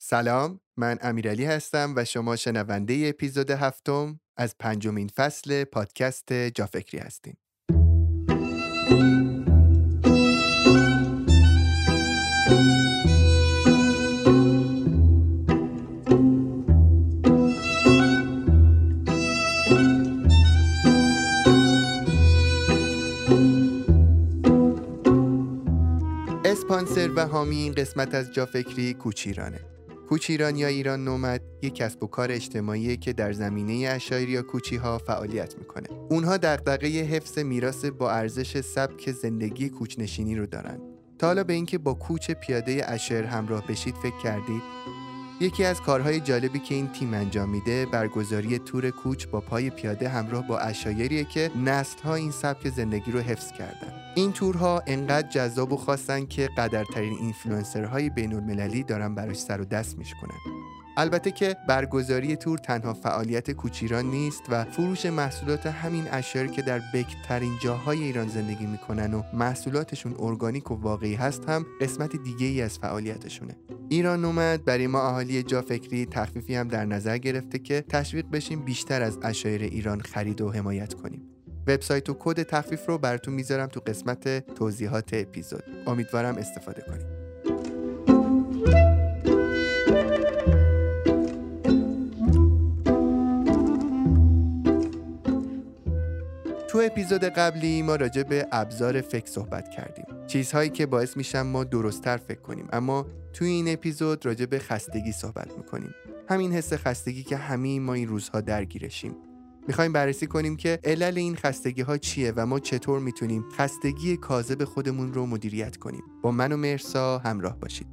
سلام من امیرعلی هستم و شما شنونده اپیزود هفتم از پنجمین فصل پادکست جافکری هستیم. اسپانسر و حامی این قسمت از جافکری کوچیرانه. کوچیران یا ایران نومد یک کسب و کار اجتماعی که در زمینه عشایر یا کوچی ها فعالیت می‌کنه. اونها دغدغه حفظ میراث با ارزش سبک زندگی کوچنشینی رو دارن. تا حالا به اینکه با کوچ پیاده عشایر همراه بشید فکر کردید؟ یکی از کارهای جالبی که این تیم انجام میده برگزاری تور کوچ با پای پیاده همراه با عشایریه که نسلها این سبک زندگی رو حفظ کردن. این تورها انقدر جذاب و خاصن که قدرترین اینفلوئنسرهای بین المللی دارن براش سر و دست میشکنن. البته که برگزاری تور تنها فعالیت کوچیران نیست و فروش محصولات همین اشیار که در بکترین جاهای ایران زندگی می‌کنن و محصولاتشون ارگانیک و واقعی هست هم قسمت دیگه ای از فعالیتشونه. ایران اومد برای ما اهالی جا فکری تخفیفی هم در نظر گرفته که تشویق بشیم بیشتر از اشایر ایران خرید و حمایت کنیم. وبسایت و کد تخفیف رو براتون می‌ذارم تو قسمت توضیحات اپیزود. امیدوارم استفاده کنید. تو اپیزود قبلی ما راجع به ابزار فکر صحبت کردیم. چیزهایی که باعث میشن ما درستتر فکر کنیم اما توی این اپیزود راجع به خستگی صحبت می‌کنیم. همین حس خستگی که همه ما این روزها درگیرشیم. می‌خوایم بررسی کنیم که علل این خستگی ها چیه و ما چطور می‌تونیم خستگی کاذب خودمون رو مدیریت کنیم. با من و مرسا همراه باشید.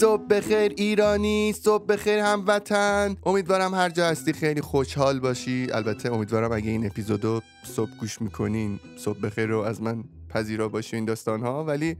صبح بخیر ایرانی صبح بخیر هموطن. امیدوارم هر جا هستی خیلی خوشحال باشی. البته امیدوارم اگه این اپیزودو صبح گوش می‌کنین صبح بخیر رو از من پذیرا باشی این داستان ها ولی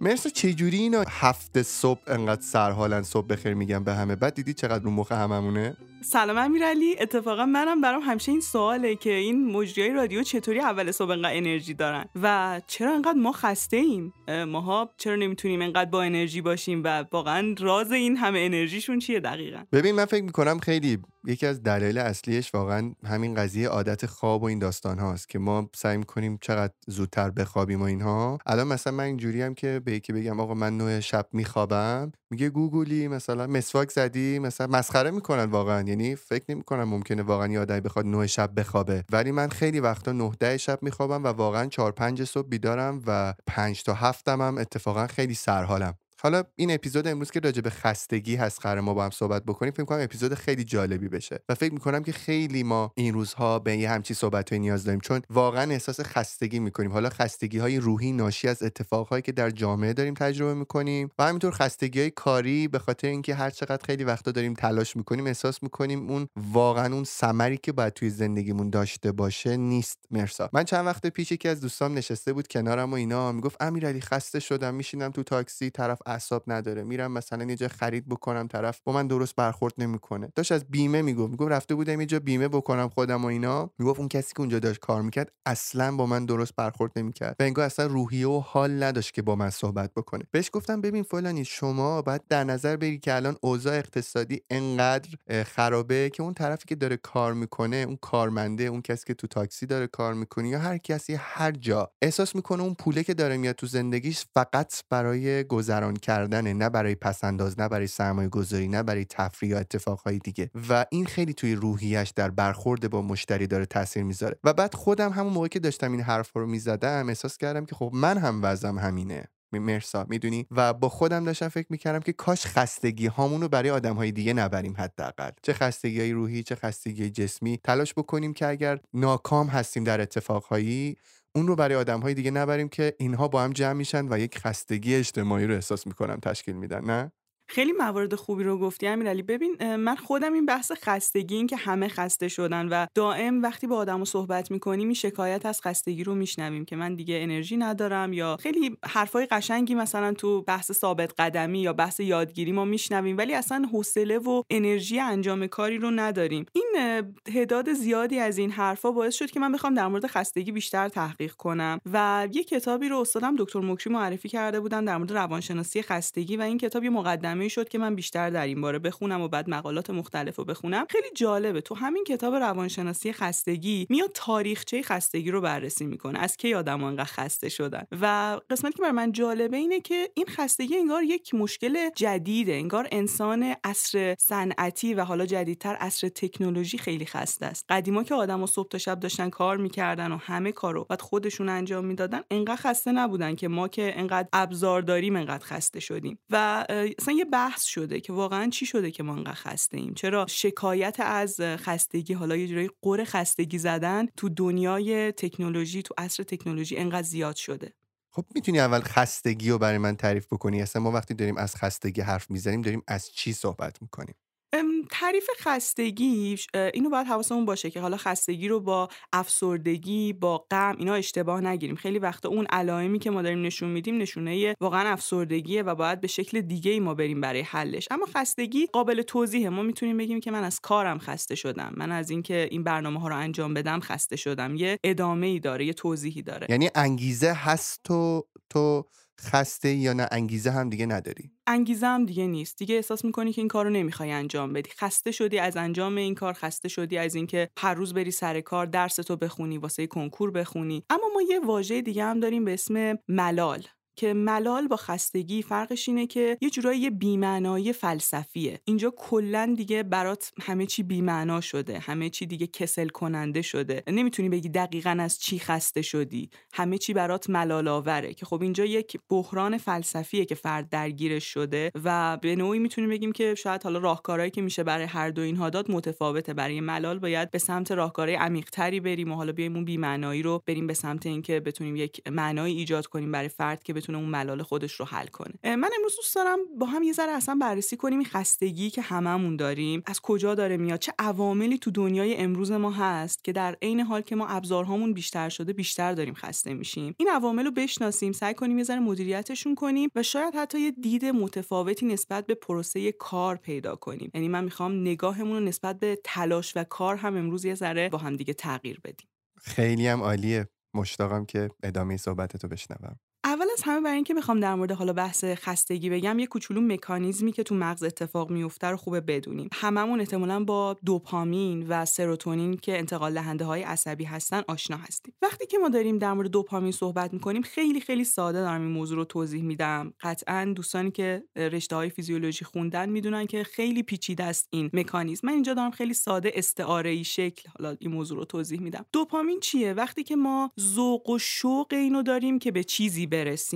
مرسا چجوری اینا هفته صبح انقدر سرحالن؟ صبح بخیر میگم به همه. بعد دیدی چقدر رو مخ هممونه؟ سلام امیرعلی. اتفاقا منم برام همیشه این سواله که این مجریای رادیو چطوری اول صبح انقدر انرژی دارن و چرا انقدر ما خسته ایم؟ ماها چرا نمی‌تونیم انقدر با انرژی باشیم و واقعا راز این همه انرژیشون چیه دقیقا؟ ببین من فکر می‌کنم خیلی یکی از دلایل اصلیش واقعا همین قضیه عادت خواب و این داستان هاست که ما سعی کنیم چقدر زودتر بخوابیم و اینها. الان مثلا من اینجوری هم که به یکی بگم آقا من نه شب میخوابم. میگه گوگلی مثلا مسواک زدی مثلا مسخره می‌کنن واقعا. یعنی فکر نمی‌کنم ممکنه واقعا یه آدمی بخواد نه شب بخوابه. ولی من خیلی وقتا نه ده شب میخوابم و واقعا چهار پنج صبح بیدارم و پنج تا هفتم هم اتفاقا خیلی سرحالم. حالا این اپیزود امروز که راجع به خستگی هست قرار ما با هم صحبت بکنیم فکر کنم اپیزود خیلی جالبی بشه و فکر می‌کنم که خیلی ما این روزها به یه همچی صحبت نیاز داریم چون واقعا احساس خستگی می‌کنیم. حالا خستگی های روحی ناشی از اتفاقهایی که در جامعه داریم تجربه می‌کنیم و همینطور خستگی های کاری به خاطر اینکه هر چقدر خیلی وقتا داریم تلاش می‌کنیم احساس می‌کنیم اون واقعا اون ثمری که باید توی زندگیمون داشته باشه نیست. مرسا. من چند وقت پیش یکی از دوستام نشسته بود کنارم و اینا می‌گفت امیرعلی خسته شدم میشینم تو تاکسی طرف اعصاب نداره. میرم مثلا یه جا خرید بکنم طرف با من درست برخورد نمی‌کنه. داشت از بیمه می‌گفت. می‌گفت رفته بودم یه جا بیمه بکنم خودم و اینا. می‌گفت اون کسی که اونجا داشت کار می‌کرد اصلا با من درست برخورد نمی‌کرد و انگار اصلا روحیه و حال نداشت که با من صحبت بکنه. بهش گفتم ببین فلانی شما باید در نظر بگیری که الان اوضاع اقتصادی انقدر خرابه که اون طرفی که داره کار می‌کنه اون کارمنده اون کسی که تو تاکسی داره کار می‌کنه یا هر کسی هر جا احساس می‌کنه اون پوله که داره میاد تو زندگیش فقط برای گذران کردن نه برای پسنداز نه برای سرمایه گذاری نه برای تفریح یا اتفاقهای دیگه. و این خیلی توی روحیش در برخورد با مشتری داره تاثیر می‌ذاره. و بعد خودم همون موقع که داشتم این حرف رو می‌زدم احساس کردم که خب من هم وضعم همینه. مرسا می‌دونی؟ و با خودم داشتم فکر می‌کردم که کاش خستگی هامون رو برای آدم های دیگه نبریم حداقل. چه خستگی های روحی چه خستگی جسمی. تلاش بکنیم که اگر ناکام هستیم در اتفاقهایی اون رو برای آدم های دیگه نبریم که اینها با هم جمع میشن و یک خستگی اجتماعی رو احساس می‌کنن تشکیل میدن نه؟ خیلی موارد خوبی رو گفتی امیرعلی. ببین من خودم این بحث خستگی این که همه خسته شدن و دائم وقتی با آدمو صحبت می‌کنیم این شکایت از خستگی رو میشنویم که من دیگه انرژی ندارم یا خیلی حرفای قشنگی مثلا تو بحث ثابت قدمی یا بحث یادگیری ما میشنویم ولی اصلا حوصله و انرژی انجام کاری رو نداریم. این تعداد زیادی از این حرفا باعث شد که من بخوام در مورد خستگی بیشتر تحقیق کنم و یه کتابی رو استادم دکتر مکری معرفی کرده بودن در مورد روانشناسی خستگی و این کتاب یه مقدمه شد که من بیشتر در این باره بخونم و بعد مقالات مختلف رو بخونم. خیلی جالبه. تو همین کتاب روانشناسی خستگی میاد تاریخچه خستگی رو بررسی می‌کنه. از کی آدم انقدر خسته شدن؟ و قسمتی که بر من جالبه اینه که این خستگی انگار یک مشکل جدیده. انگار انسان عصر صنعتی و حالا جدیدتر عصر تکنولوژی خیلی خسته است. قدیما که آدم و صبح تا شب داشتن کار می‌کردن و همه کارو بعد خودشون انجام می‌دادن انقدر خسته نبودن که ما که انقدر ابزار داریم انقدر خسته شدیم. و اصلا یه بحث شده که واقعا چی شده که ما انقدر خسته ایم چرا شکایت از خستگی حالا یه جورایی قره خستگی زدن تو دنیای تکنولوژی تو عصر تکنولوژی انقدر زیاد شده؟ خب می‌تونی اول خستگی رو برای من تعریف بکنی؟ اصلا ما وقتی داریم از خستگی حرف می‌زنیم داریم از چی صحبت می‌کنیم؟ تعریف خستگی اینو باید حواسمون باشه که حالا خستگی رو با افسردگی با غم اینا اشتباه نگیریم. خیلی وقتا اون علائمی که ما داریم نشون میدیم نشونه واقعا افسردگیه و باید به شکل دیگه ای ما بریم برای حلش. اما خستگی قابل توضیحه. ما می‌تونیم بگیم که من از کارم خسته شدم. من از اینکه این برنامه ها رو انجام بدم خسته شدم. یه ادامه ای داره یه توضیحی داره. یعنی انگیزه هست تو تو خسته یا نه انگیزه هم دیگه نداری. انگیزه هم دیگه نیست. دیگه احساس می‌کنی که این کار رو نمی‌خوای انجام بدی. خسته شدی از انجام این کار خسته شدی از اینکه هر روز بری سر کار درس تو بخونی واسه کنکور بخونی. اما ما یه واژه دیگه هم داریم به اسم ملال. که ملال با خستگی فرقش اینه که یه جورایی یه بیمعنایی فلسفیه. اینجا کلا دیگه برات همه چی بیمعنا شده همه چی دیگه کسل کننده شده. نمی‌تونی بگی دقیقا از چی خسته شدی. همه چی برات ملال آوره. که خب اینجا یک بحران فلسفیه که فرد درگیرش شده و به نوعی می‌تونیم بگیم که شاید حالا راهکارهایی که میشه برای هر دو اینها داد متفاوته. برای ملال باید به سمت راهکارهای عمیقتری بریم و حالا بیایم اون بیمعنایی رو بریم به سمت اینکه بتونیم یک معنایی ایجاد کنیم برای فرد که بتونه اون ملال خودش رو حل کنه. من امروز دوست دارم با هم یه ذره اصلا بررسی کنیم این خستگی که هممون داریم از کجا داره میاد چه عواملی تو دنیای امروز ما هست که در عین حال که ما ابزارهامون بیشتر شده بیشتر داریم خسته میشیم. این عوامل رو بشناسیم سعی کنیم یه ذره مدیریتشون کنیم و شاید حتی یه دید متفاوتی نسبت به پروسه کار پیدا کنیم. یعنی من می‌خوام نگاهمون رو نسبت به تلاش و کار هم امروز یه ذره با هم دیگه تغییر بدیم. خیلی هم عالیه. مشتاقم که ادامه صحبتتو بشنوم. اول از همه برای اینکه می‌خوام در مورد حالا بحث خستگی بگم یه کوچولو مکانیزمی که تو مغز اتفاق میفته رو خوبه بدونیم. هممون احتمالا با دوپامین و سروتونین که انتقال دهنده های عصبی هستن آشنا هستیم. وقتی که ما داریم در مورد دوپامین صحبت می‌کنیم خیلی خیلی ساده دارم این موضوع رو توضیح میدم. قطعا دوستانی که رشته های فیزیولوژی خوندن می‌دونن که خیلی پیچیده است این مکانیزم. من اینجا دارم خیلی ساده استعاره ای شکل حالا این موضوع رو توضیح میدم. دوپامین چیه؟ وقتی که ما ذوق و شوق اینو داریم که به چیزی برسیم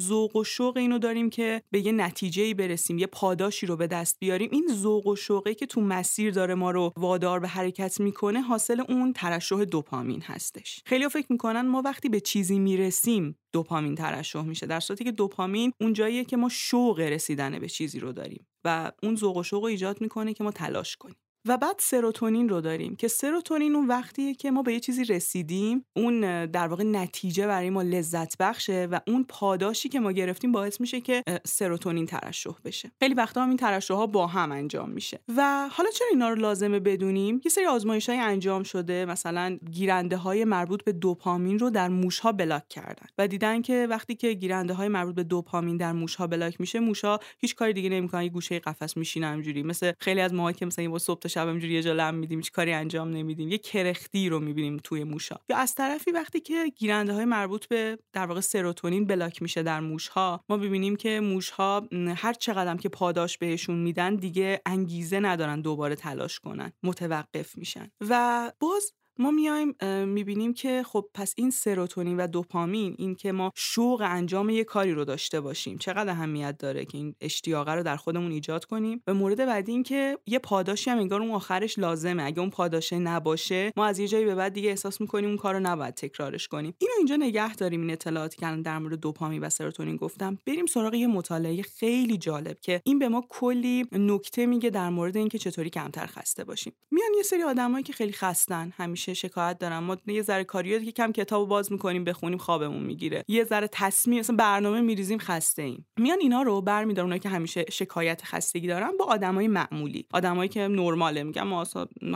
ذوق و شوق اینو داریم که به یه نتیجه برسیم یه پاداشی رو به دست بیاریم. این ذوق و شوقی که تو مسیر داره ما رو وادار به حرکت می‌کنه حاصل اون ترشح دوپامین هستش. خیلی فکر می‌کنن ما وقتی به چیزی می‌رسیم دوپامین ترشح میشه. در صورتی که دوپامین اون جاییه که ما شوق رسیدن به چیزی رو داریم و اون ذوق و شوق ایجاد می‌کنه که ما تلاش کنیم. و بعد سروتونین رو داریم که سروتونین اون وقتیه که ما به یه چیزی رسیدیم. اون در واقع نتیجه برای ما لذت بخشه و اون پاداشی که ما گرفتیم باعث میشه که سروتونین ترشح بشه. خیلی وقتا هم این ترشح ها با هم انجام میشه. و حالا چرا اینا رو لازمه بدونیم؟ یه سری آزمایش های انجام شده. مثلا گیرنده های مربوط به دوپامین رو در موش ها بلاک کردن و دیدن که وقتی که گیرنده های مربوط به دوپامین در موش ها بلاک میشه موش ها هیچ کاری دیگه نمی‌کنن. گوشه قفس میشینن همجوری مثل خیلی از ماها که مثلا صبح شب همینجوری یه جا لم میدیم هیچ کاری انجام نمیدیم. یه کرختی رو می‌بینیم توی موشا. یا از طرفی وقتی که گیرنده های مربوط به در واقع سروتونین بلاک میشه در موشها ما ببینیم که موشها هر چقدر که پاداش بهشون میدن دیگه انگیزه ندارن دوباره تلاش کنن متوقف میشن. و باز ما میایم می‌بینیم که خب پس این سروتونین و دوپامین این که ما شوق انجام یه کاری رو داشته باشیم چقدر اهمیت داره که این اشتیاقه رو در خودمون ایجاد کنیم؟ و مورد بعدی این که یه پاداشی هم انگار اون آخرش لازمه. اگه اون پاداشه نباشه ما از یه جایی به بعد دیگه احساس می‌کنیم اون کارو نباید تکرارش کنیم. اینو اینجا نگه داریم این اطلاعاتی که در مورد دوپامین و سروتونین گفتم. بریم سراغ یه مطالعه خیلی جالب که این به ما کلی نکته میگه در مورد اینکه چطوری کمتر خسته باشیم. میان یه سری آدمایی که خیلی خستن همیشه شکایت دارن ما یه ذره کاریو که کم کتابو باز می‌کنیم بخونیم خوابمون می‌گیره. یه ذره تصمیم مثلا برنامه میریزیم خسته ایم. میان اینا رو برمیدارن اونایی که همیشه شکایت خستگی دارن با آدمای معمولی. آدمایی که نرماله میگن ما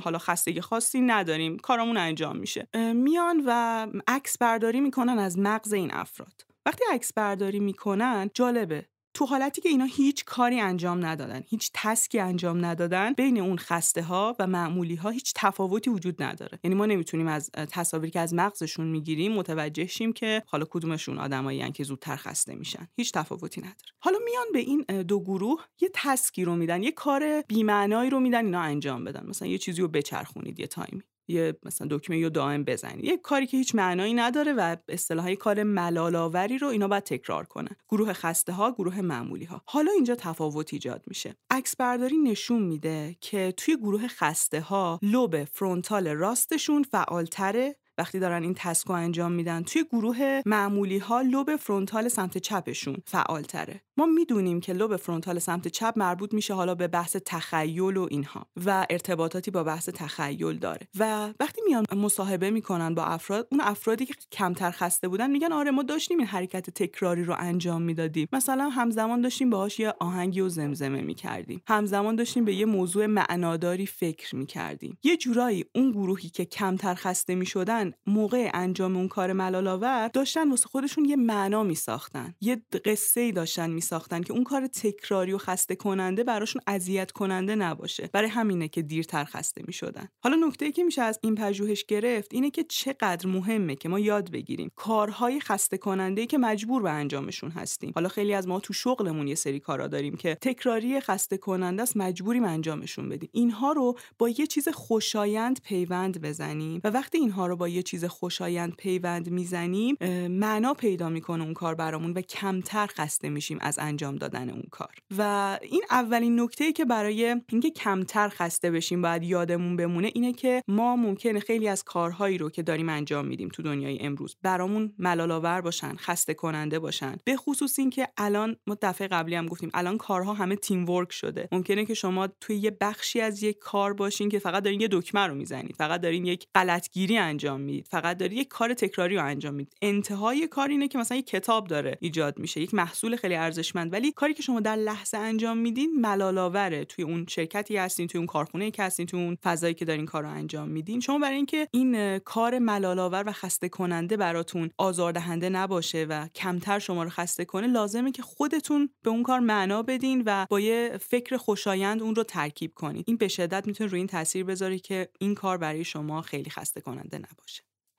حالا خستگی خاصی نداریم کارمون انجام میشه. میان و عکس برداری می‌کنن از مغز این افراد. وقتی عکس برداری می‌کنن جالبه. تو حالتی که اینا هیچ کاری انجام ندادن هیچ تسکی انجام ندادن بین اون خسته ها و معمولی ها هیچ تفاوتی وجود نداره. یعنی ما نمی‌تونیم از تصاویری که از مغزشون می‌گیریم متوجه شیم که حالا کدومشون آدمایی که زودتر خسته میشن. هیچ تفاوتی نداره. حالا میان به این دو گروه یه تسکی رو میدن یه کار بی‌معنایی رو میدن اینا انجام بدن. مثلا یه چیزی رو بچرخونید یه تایمی. یه مثلا دکمه یا دائم بزنید یه کاری که هیچ معنایی نداره و اصطلاحی کار ملالآوری رو اینا باید تکرار کنن. گروه خسته ها گروه معمولی ها حالا اینجا تفاوت ایجاد میشه. عکس برداری نشون میده که توی گروه خسته ها لوب فرونتال راستشون فعالتره وقتی دارن این تسکو انجام میدن توی گروه معمولی ها لوب فرونتال سمت چپشون فعال تره ما می‌دونیم که لوب فرونتال سمت چپ مربوط میشه حالا به بحث تخیل و اینها و ارتباطاتی با بحث تخیل داره. و وقتی میان مصاحبه می‌کنن با افراد اون افرادی که کمتر خسته بودن میگن آره ما داشتیم این حرکت تکراری رو انجام می‌دادیم. مثلا همزمان داشتیم باهاش یه آهنگی و زمزمه می‌کردیم. همزمان داشتیم به یه موضوع معناداری فکر می‌کردیم. یه جورایی اون گروهی که کمتر خسته می‌شدن موقع انجام اون کار ملالآور داشتن واسه خودشون یه معنا می ساختن یه قصه ای داشتن می ساختن که اون کار تکراری و خسته کننده براشون اذیت کننده نباشه. برای همینه که دیرتر خسته می شدن حالا نکته ای که میشه از این پژوهش گرفت اینه که چقدر مهمه که ما یاد بگیریم کارهای خسته کننده ای که مجبور به انجامشون هستیم. حالا خیلی از ما تو شغلمون یه سری کارا داریم که تکراری خسته کننده است مجبوریم انجامشون بدیم. اینها رو با یه چیز خوشایند پیوند بزنیم و وقتی اینها رو با یه چیز خوشایند پیوند می‌زنیم معنا پیدا می‌کنه اون کار برامون و کمتر خسته میشیم از انجام دادن اون کار. و این اولین نکته ای که برای اینکه کمتر خسته بشیم باید یادمون بمونه اینه که ما ممکنه خیلی از کارهایی رو که داریم انجام میدیم تو دنیای امروز برامون ملالآور باشن خسته کننده باشن. به خصوص اینکه الان ما دفعه قبلی هم گفتیم الان کارها همه تیم ورک شده. ممکنه که شما توی یه بخشی از یک کار باشین که فقط دارین یه دکمه رو می‌زنید فقط دارین یک غلطگیری انجام می‌دید. فقط داری یک کار تکراری رو انجام می‌دید. انتهای کار اینه که مثلا یک کتاب داره ایجاد میشه یک محصول خیلی ارزشمند. ولی کاری که شما در لحظه انجام میدین ملالآوره توی اون شرکتی هستین توی اون کارخونه که هستین توی اون فضایی که دارین کار رو انجام میدین. شما برای اینکه این کار ملالآور و خسته کننده براتون آزاردهنده نباشه و کمتر شما رو خسته کنه لازمه که خودتون به اون کار معنا بدین و با یه فکر خوشایند اون رو ترکیب کنید این به شدت می‌تونه روی این تاثیر بذاره که این کار برای شما خیلی خسته کننده نباشه.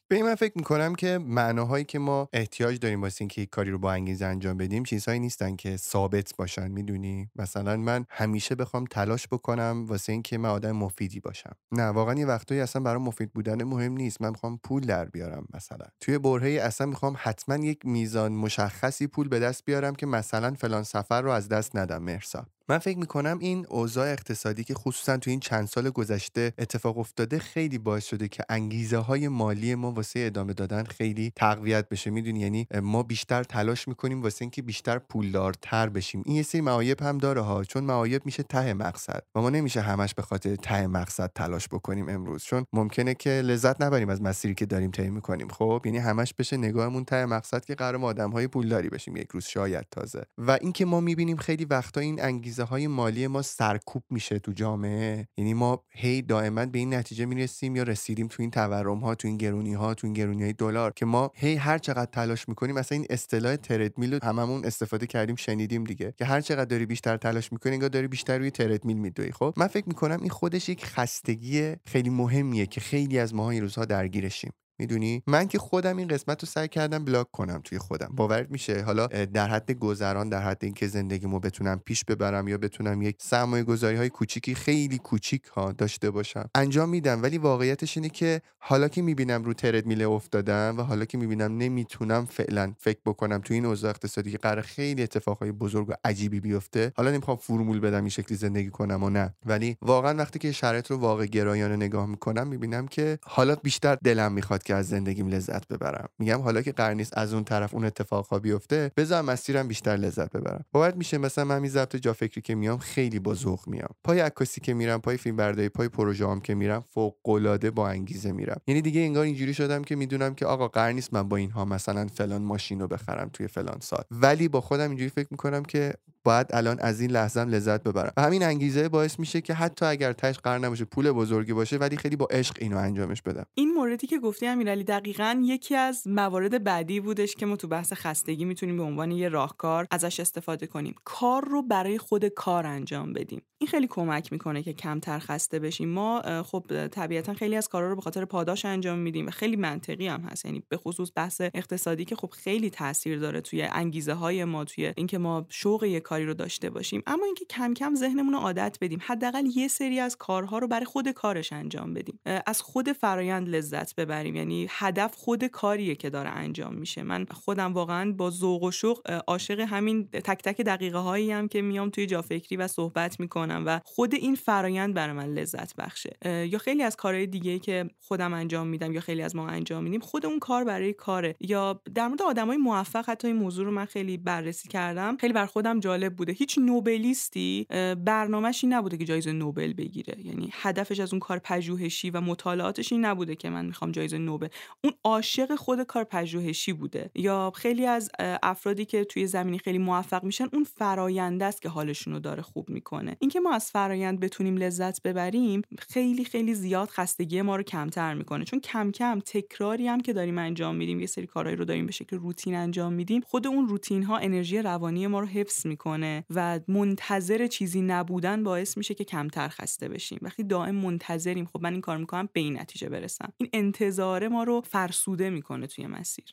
به این من فکر می‌کنم که معناهایی که ما احتیاج داریم واسه اینکه یک کاری رو با انگیزه انجام بدیم چیزهایی نیستن که ثابت باشن می‌دونی؟ مثلا من همیشه بخوام تلاش بکنم واسه اینکه من آدم مفیدی باشم. نه واقعا یه وقتایی اصلا برای مفید بودن مهم نیست. من می‌خوام پول در بیارم مثلا. توی برهه اصلا می‌خوام حتما یک میزان مشخصی پول به دست بیارم که مثلا فلان سفر رو از دست ندم مرسا. من فکر می‌کنم این اوضاع اقتصادی که خصوصا تو این چند سال گذشته اتفاق افتاده خیلی باعث شده که انگیزه های مالی ما واسه ادامه دادن خیلی تقویت بشه. می‌دونی؟ یعنی ما بیشتر تلاش می‌کنیم واسه اینکه بیشتر پولدارتر بشیم. این یه سری معایب هم داره ها. چون معایب میشه ته مقصد. و ما نمیشه همش به خاطر ته مقصد تلاش بکنیم امروز. چون ممکنه که لذت نبریم از مسیری که داریم طی می‌کنیم. خب؟ یعنی همش بشه نگاهمون ته مقصد که قرار ما آدم های پولداری بشیم. یک روز شاید تازه. و اینکه ما می‌بینیم خیلی وقتا این انگیزه های مالی ما سرکوب میشه تو جامعه. یعنی ما هی دائما به این نتیجه می‌رسیم یا رسیدیم تو این تورم ها تو این گرونی ها تو این گرونی های دلار که ما هی هر چقدر تلاش می‌کنیم مثلا این اصطلاح تردمیل رو هممون استفاده کردیم شنیدیم دیگه. که هر چقدر داری بیشتر تلاش می‌کنی انگار داری بیشتر روی تردمیل میدوی. خب من فکر می‌کنم این خودش یک خستگی خیلی مهمیه که خیلی از ماها این روزها درگیرشیم. می‌دونی؟ من که خودم این قسمت رو سعی کردم بلاک کنم توی خودم. باورت میشه؟ حالا در حد گذران در حد اینکه زندگیمو بتونم پیش ببرم یا بتونم یک سرمایه گذاری های کوچیکی خیلی کوچیک ها داشته باشم انجام میدم. ولی واقعیتش اینه که حالا که می‌بینم رو ترد میله افتادم و حالا که می‌بینم نمی‌تونم فعلا فکر بکنم تو این اوضاع اقتصادی که قرار خیلی اتفاقای بزرگ و عجیبی بیفته حالا نمی‌خوام فرمول بدم این شکلی زندگی کنم و نه. ولی واقعا وقتی که شرایط رو واقع گرایانه نگاه می‌کنم می‌بینم که حالا بیشتر دلم می‌خواد که از زندگیم لذت ببرم. میگم حالا که قرار نیست از اون طرف اون اتفاقا بیفته بذار مسیرم بیشتر لذت ببرم. باید میشه مثلا من می ضبط جا فکری که میام خیلی با ذوق میام. پای عکاسی که میرم پای فیلم برداری پای پروژه هم که میرم فوق العاده با انگیزه میرم. یعنی دیگه انگار اینجوری شدم که می‌دونم که آقا قرار نیست من با اینها مثلا فلان ماشین رو بخرم توی فلان سال. ولی با خودم اینجوری فکر می‌کنم که باید الان از این لحظه لذت ببرم. و همین انگیزه باعث میشه که حتی اگر تش قرار نباشه پول بزرگی باشه ولی خیلی با عشق اینو انجامش بدم. این موردی که گفتی امیرعلی دقیقا یکی از موارد بعدی بودش که ما تو بحث خستگی می‌تونیم به عنوان یه راهکار ازش استفاده کنیم. کار رو برای خود کار انجام بدیم. این خیلی کمک می‌کنه که کمتر خسته بشیم. ما خب طبیعتا خیلی از کارا رو به خاطر پاداش انجام میدیم و خیلی منطقی هم هست. یعنی به خصوص بحث اقتصادی که خب خیلی تاثیر داره توی انگیزه های ما توی اینکه ما شوق یه کاری رو داشته باشیم. اما اینکه کم کم ذهنمون رو عادت بدیم. حداقل یه سری از کارها رو برای خود کارش انجام بدیم. از خود فرایند لذت ببریم. یعنی هدف خود کاریه که داره انجام میشه. من خودم واقعا با ذوق و شوق عاشق همین تک تک دقیقه هایی هم که میام توی جا فکری و صحبت می‌کنم و خود این فرایند برای من لذت بخشه. یا خیلی از کارهای دیگه که خودم انجام میدم یا خیلی از ما انجام میدیم خود اون کار برای کاره. یا در مورد آدمای موفق حتی این موضوع رو من خیلی بررسی کردم. خیلی بر خودم جالب بوده. هیچ نوبلیستی برنامهش این نبوده که جایزه نوبل بگیره. یعنی هدفش از اون کار پژوهشی و مطالعاتش این نبوده که من می‌خوام جایزه نوبل. اون عاشق خود کار پژوهشی بوده. یا خیلی از افرادی که توی زمینی خیلی موفق میشن اون فراینده است که حالشون رو داره خوب می‌کنه. اینکه ما از فرایند بتونیم لذت ببریم خیلی خیلی زیاد خستگی ما رو کمتر می‌کنه. چون کم کم تکراری هم که داریم انجام میدیم یه سری کارهایی رو داریم به شکل روتین انجام میدیم خود اون روتین ها انرژی روانی ما رو حفظ می‌کنه. و منتظر چیزی نبودن باعث میشه که کمتر خسته بشیم. وقتی دائم منتظریم خب من این کار می‌کنم به این نتیجه برسم. این انتظار ما رو فرسوده می‌کنه توی مسیر.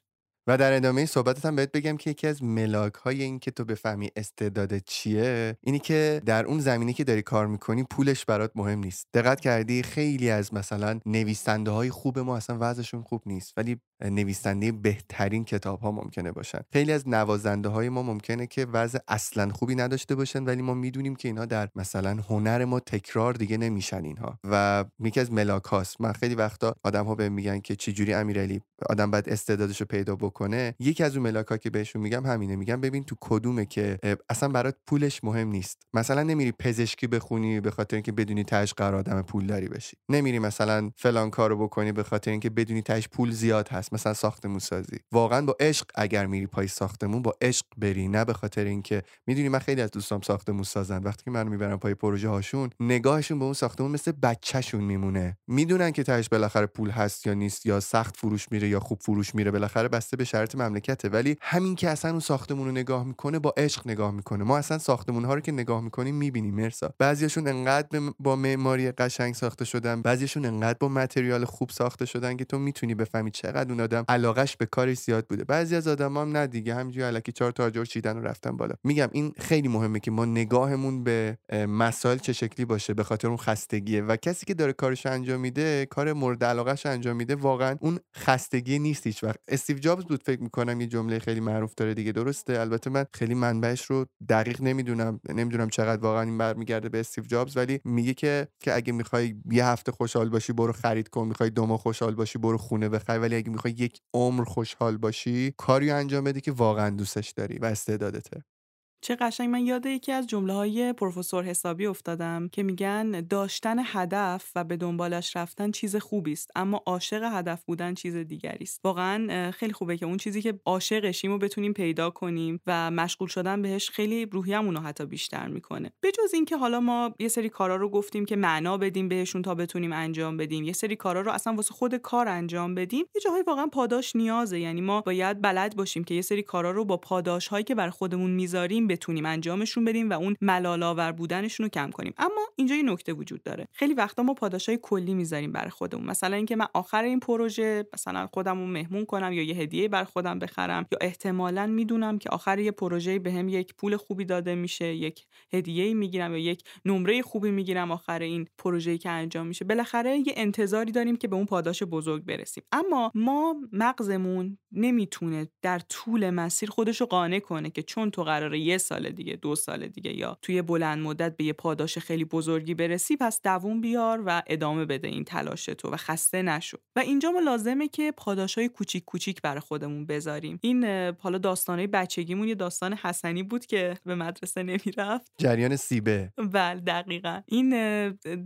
و در ادامه صحبتتم بهت بگم که یکی از ملاک های این که تو بفهمی استعداد چیه اینی که در اون زمینی که داری کار می‌کنی پولش برات مهم نیست. دقت کردی خیلی از مثلا نویسنده های خوب ما اصلا وضعشون خوب نیست ولی نویسنده بهترین کتاب ها ممکنه باشن. خیلی از نوازنده های ما ممکنه که وضع اصلا خوبی نداشته باشن ولی ما می‌دونیم که اینها در مثلا هنر ما تکرار دیگه نمیشن اینها. و یکی از ملاک هاست من خیلی وقتا آدم ها به میگن که چجوری امیرعلی آدم باید استعدادش رو پیدا بکنه. یکی از اون ملاک ها که بهشون میگم همینه. میگم ببین تو کدومه که اصلا برات پولش مهم نیست. مثلا نمیری پزشکی بخونی به خاطر اینکه بدونی تاش قرار آدم پولداری بشی. نمیری مثلا فلان کارو بکنی به خاطر اینکه بدونی تاش پول زیاد هست. مثلا ساختمون سازی. واقعا با عشق اگر میری پای ساختمون با عشق بری. نه به خاطر اینکه می‌دونی من خیلی از دوستام ساختمون سازن. وقتی که منو می‌برم پای پروژه هاشون نگاهشون به اون ساختمون مثل بچهشون میمونه. می‌دونن که تاش بالاخره پول هست یا نیست یا سخت فروش میره یا خوب فروش میره. بالاخره بسته به شرط مملکته. ولی همین که اصلا اون ساختمون رو نگاه می‌کنه با عشق نگاه می‌کنه. ما اصلا ساختمون ها رو که نگاه می‌کنیم می‌بینیم. مرسا. بعضیاشون انقدر با معماری قشنگ ساخته شدن. بعضیاشون انقدر با متریال خوب ساخته شدن که تو می‌تونی بفهمی چقدر اون آدم علاقش به کارش زیاد بوده. بعضی از آدم هم نه دیگه. همینجوری الکی چهار تا آجر چیدن و رفتن بالا. میگم این خیلی مهمه که ما نگاهمون به مسائل چه شکلی باشه به خاطر اون خستگیه. و کسی که داره کارش انجام میده کار مورد علاقهش انجام میده واقعا اون خستگی نیست هیچ وقت. استیو جابز فکر می‌کنم یه جمله خیلی معروف داره دیگه درسته؟ البته من خیلی منبعش رو دقیق نمی‌دونم نمی‌دونم چقدر واقعا این برمیگرده به استیو جابز ولی میگه که که اگه می‌خوای یه هفته خوشحال باشی برو خرید کن می‌خوای دو ماه خوشحال باشی برو خونه بخر ولی اگه می‌خوای یک عمر خوشحال باشی کاری انجام بدی که واقعا دوستش داری و استعدادته. چه قشنگ من یاد یکی از جمله های پروفسور حسابی افتادم که میگن داشتن هدف و به دنبالش رفتن چیز خوبی است اما عاشق هدف بودن چیز دیگری است واقعا خیلی خوبه که اون چیزی که عاشقشیم رو بتونیم پیدا کنیم و مشغول شدن بهش خیلی روحیمون رو حتی بیشتر می‌کنه. بجز اینکه حالا ما یه سری کارا رو گفتیم که معنا بدیم بهشون تا بتونیم انجام بدیم یه سری کارا رو اصلا واسه خود کار انجام بدیم یه جاهای واقعا پاداش نیازه. یعنی ما باید بلد باشیم که یه سری کارا رو با پاداش هایی که بر خودمون می‌ذاریم هستیم بتونیم انجامشون بدیم و اون ملال بودنشون رو کم کنیم. اما اینجا یه نکته وجود داره. خیلی وقتا ما پاداشای کلی می‌ذاریم برای خودمون. مثلا اینکه من آخر این پروژه مثلا خودم رو مهمون کنم یا یه هدیه بر خودم بخرم یا احتمالا می‌دونم که آخر یه پروژه به هم یک پول خوبی داده میشه یک هدیه می‌گیرم یا یک نمره خوبی می‌گیرم آخر این پروژه‌ای که انجام میشه. بالاخره یه انتظاری داریم که به اون پاداش بزرگ برسیم. اما ما مغزمون نمی‌تونه در طول مسیر خودش رو قانع کنه که چون تو قراره یه سال دیگه دو سال دیگه یا توی بلند مدت به یه پاداش خیلی بزرگی برسی پس دووم بیار و ادامه بده این تلاش تو و خسته نشو. و اینجا ما لازمه که پاداشای کوچیک کوچیک برای خودمون بذاریم. این حالا داستانه بچگیمون یه داستان حسنی بود که به مدرسه نمی‌رفت. جریان سیبه. بله دقیقا. این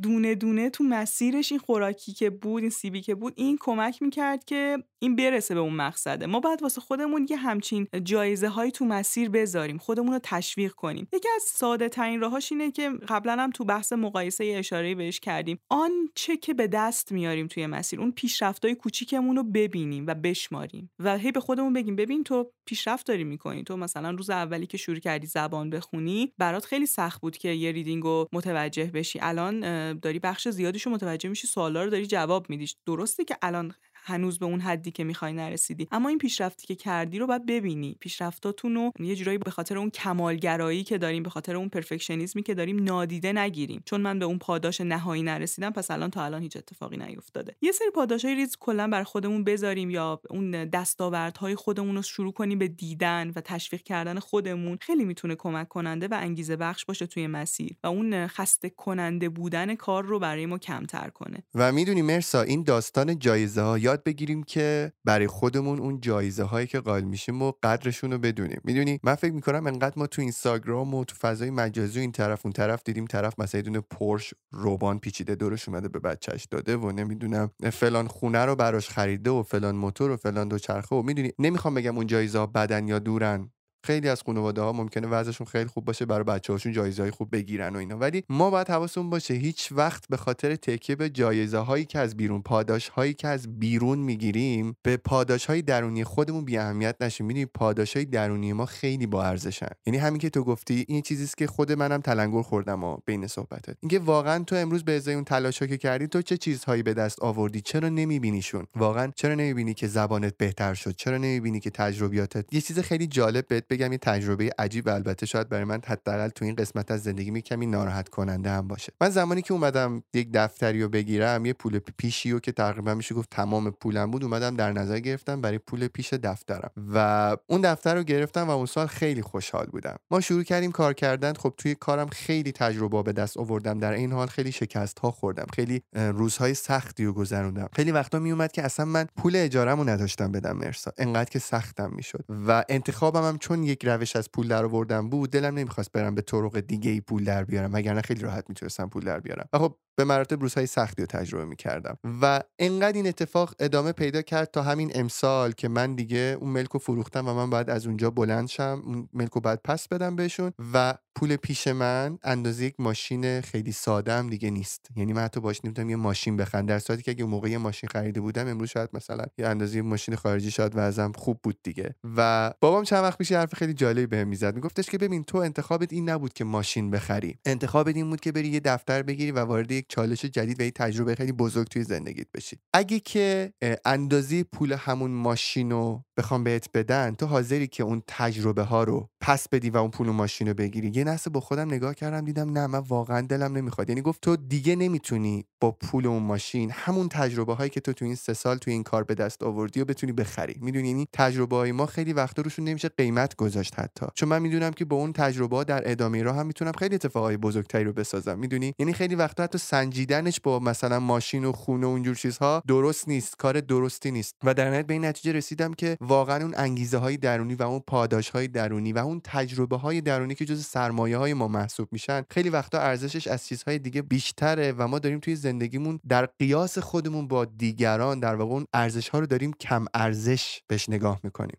دونه دونه تو مسیرش این خوراکی که بود این سیبی که بود این کمک می‌کرد که این برسه به اون مقصده. ما باید واسه خودمون یه همچین جایزه های تو مسیر بذاریم. خودمون رو تشویق کنیم. یکی از ساده ترین راهاش اینه که قبلا هم تو بحث مقایسه اشاره بهش کردیم. آن چه که به دست میاریم توی مسیر اون پیشرفتای کوچیکمون رو ببینیم و بشماریم و هی به خودمون بگیم ببین تو پیشرفت داری می‌کنی. تو مثلا روز اولی که شروع کردی زبان بخونی برات خیلی سخت بود که یه ریدینگ رو متوجه بشی. الان داری بخش زیادیش رو متوجه میشی سوالا رو داری جواب میدی. درسته که الان هنوز به اون حدی که می‌خوای نرسیدی. اما این پیشرفتی که کردی رو باید ببینی. پیشرفتاتون رو یه جورایی به خاطر اون کمالگرایی که داریم به خاطر اون پرفکشنیزمی که داریم نادیده نگیریم. چون من به اون پاداش نهایی نرسیدم پس الان تا الان هیچ اتفاقی نیفتاده. یه سری پاداشای ریز کلا بر خودمون بذاریم یا اون دستاوردهای خودمون رو شروع کنیم به دیدن و تشویق کردن خودمون. خیلی می‌تونه کمک کننده و انگیزه بخش باشه توی مسیر و اون خسته کننده بودن کار رو برای ما کمتر کنه. و می‌دونی مرسا این داستان جایزه ها یاد بگیریم که برای خودمون اون جایزه هایی که قائل میشیم و قدرشون رو بدونیم. می‌دونی من فکر می‌کنم انقدر ما تو اینستاگرام و تو فضای مجازی و این طرف اون طرف دیدیم طرف مثلا دونه پرش روبان پیچیده دورش اومده به بچهش داده و نمی‌دونم فلان خونه رو براش خریده و فلان موتور و فلان دوچرخه و می‌دونی نمی‌خوام بگم اون جایزه ها بدن یا دورن. خیلی از خانواده ها ممکنه وضعشون خیلی خوب باشه برای بچه هاشون جایزه های خوب بگیرن و اینا. ولی ما باید حواسمون باشه هیچ وقت به خاطر تکیه به جایزه هایی که از بیرون پاداش هایی که از بیرون می‌گیریم به پاداش های درونی خودمون بی اهمیت نشیم. می‌دونی پاداش های درونی ما خیلی با ارزشن. یعنی همین که تو گفتی این چیزی که خود منم تلنگر خوردم و بین صحبتت اینکه واقعا تو امروز به ازای اون تلاشا که کردی تو چه چیزهایی به دست آوردی؟ چرا نمیبینیشون؟ واقعا چرا نمی‌بینی که زبانت بهتر شد؟ چرا نمی‌بینی که تجربیاتت؟ یه چیز خیلی جالب بهت بگم یه تجربه عجیب البته شاید برای من حداقل تو این قسمت از زندگی کمی ناراحت کننده هم باشه. من زمانی که اومدم یک دفتری رو بگیرم یه پول پیشی رو که تقریبا میشه گفت تمام پولم بود اومدم در نظر گرفتم برای پول پیش دفترم. و اون دفتر رو گرفتم و اون سال خیلی خوشحال بودم. ما شروع کردیم کار کردن. خب توی کارم خیلی تجربه به دست آوردم. در این حال خیلی شکست ها خوردم. خیلی روزهای سختی رو گذروندم. خیلی وقتا میومد که اصلا من پول اجارهمو نداشتم بدم. مرسا. انقدر که سختم می‌شد. و انتخابم هم چون یک روش از پول در آوردن بود دلم نمی‌خواست برم به طرق دیگه ای پول در بیارم وگرنه خیلی راحت می‌تونستم پول در بیارم. و خب به مراتب روزهای سختی رو تجربه می‌کردم. و انقدر این اتفاق ادامه پیدا کرد تا همین امسال که من دیگه اون ملک رو فروختم و من باید از اونجا بلند شم اون ملک رو باید پس بدم بهشون و پول پیش من اندازه یک ماشین خیلی ساده هم دیگه نیست. یعنی من حتی باش نمی‌تونم یه ماشین بخرم. در صورتی که اگه موقع یه ماشین خریده بودم امروز شاید مثلا یه اندازه ماشین خارجی شاید وضعم خوب بود دیگه. و بابام چند وقت پیش حرف خیلی جالبی بهم می‌زد. میگفتش که ببین تو انتخابت این نبود که ماشین بخری. انتخابت این بود که بری یه دفتر بگیری و وارد یک چالش جدید و یک تجربه خیلی بزرگ توی زندگیت بشی. اگه که اندازه پول همون ماشین رو بخوام بهت بدن تو حاضری که اون تجربه ها رو پس بدی و اون پول و ماشین رو بگیری؟ یه لحظه با خودم نگاه کردم دیدم نه من واقعا دلم نمی‌خواد. یعنی گفت تو دیگه نمی‌تونی با پول اون ماشین همون تجربه هایی که تو تو این سه سال تو این کار به دست آوردی و بتونی بخری. می‌دونی؟ یعنی تجربه های ما خیلی وقتا روشون نمیشه قیمت گذاشت حتی. چون من می‌دونم که با اون تجربه ها در ادامه راه هم می‌تونم خیلی اتفاقای بزرگتری رو بسازم. می‌دونی؟ یعنی خیلی وقتا حتی سنجیدنش با مثلا ماشین و خونه و اونجور چیزها درست نیست کار درستی نیست. و در نهایت به این نتیجه رسیدم که واقعا اون انگیزه های درونی و اون پاداش های درونی و اون تجربه های درونی که جز سرمایه های ما محسوب میشن خیلی وقتا ارزشش از چیزهای دیگه بیشتره و ما داریم توی زندگیمون در قیاس خودمون با دیگران در واقع اون ارزش ها رو داریم کم ارزش بهش نگاه می‌کنیم.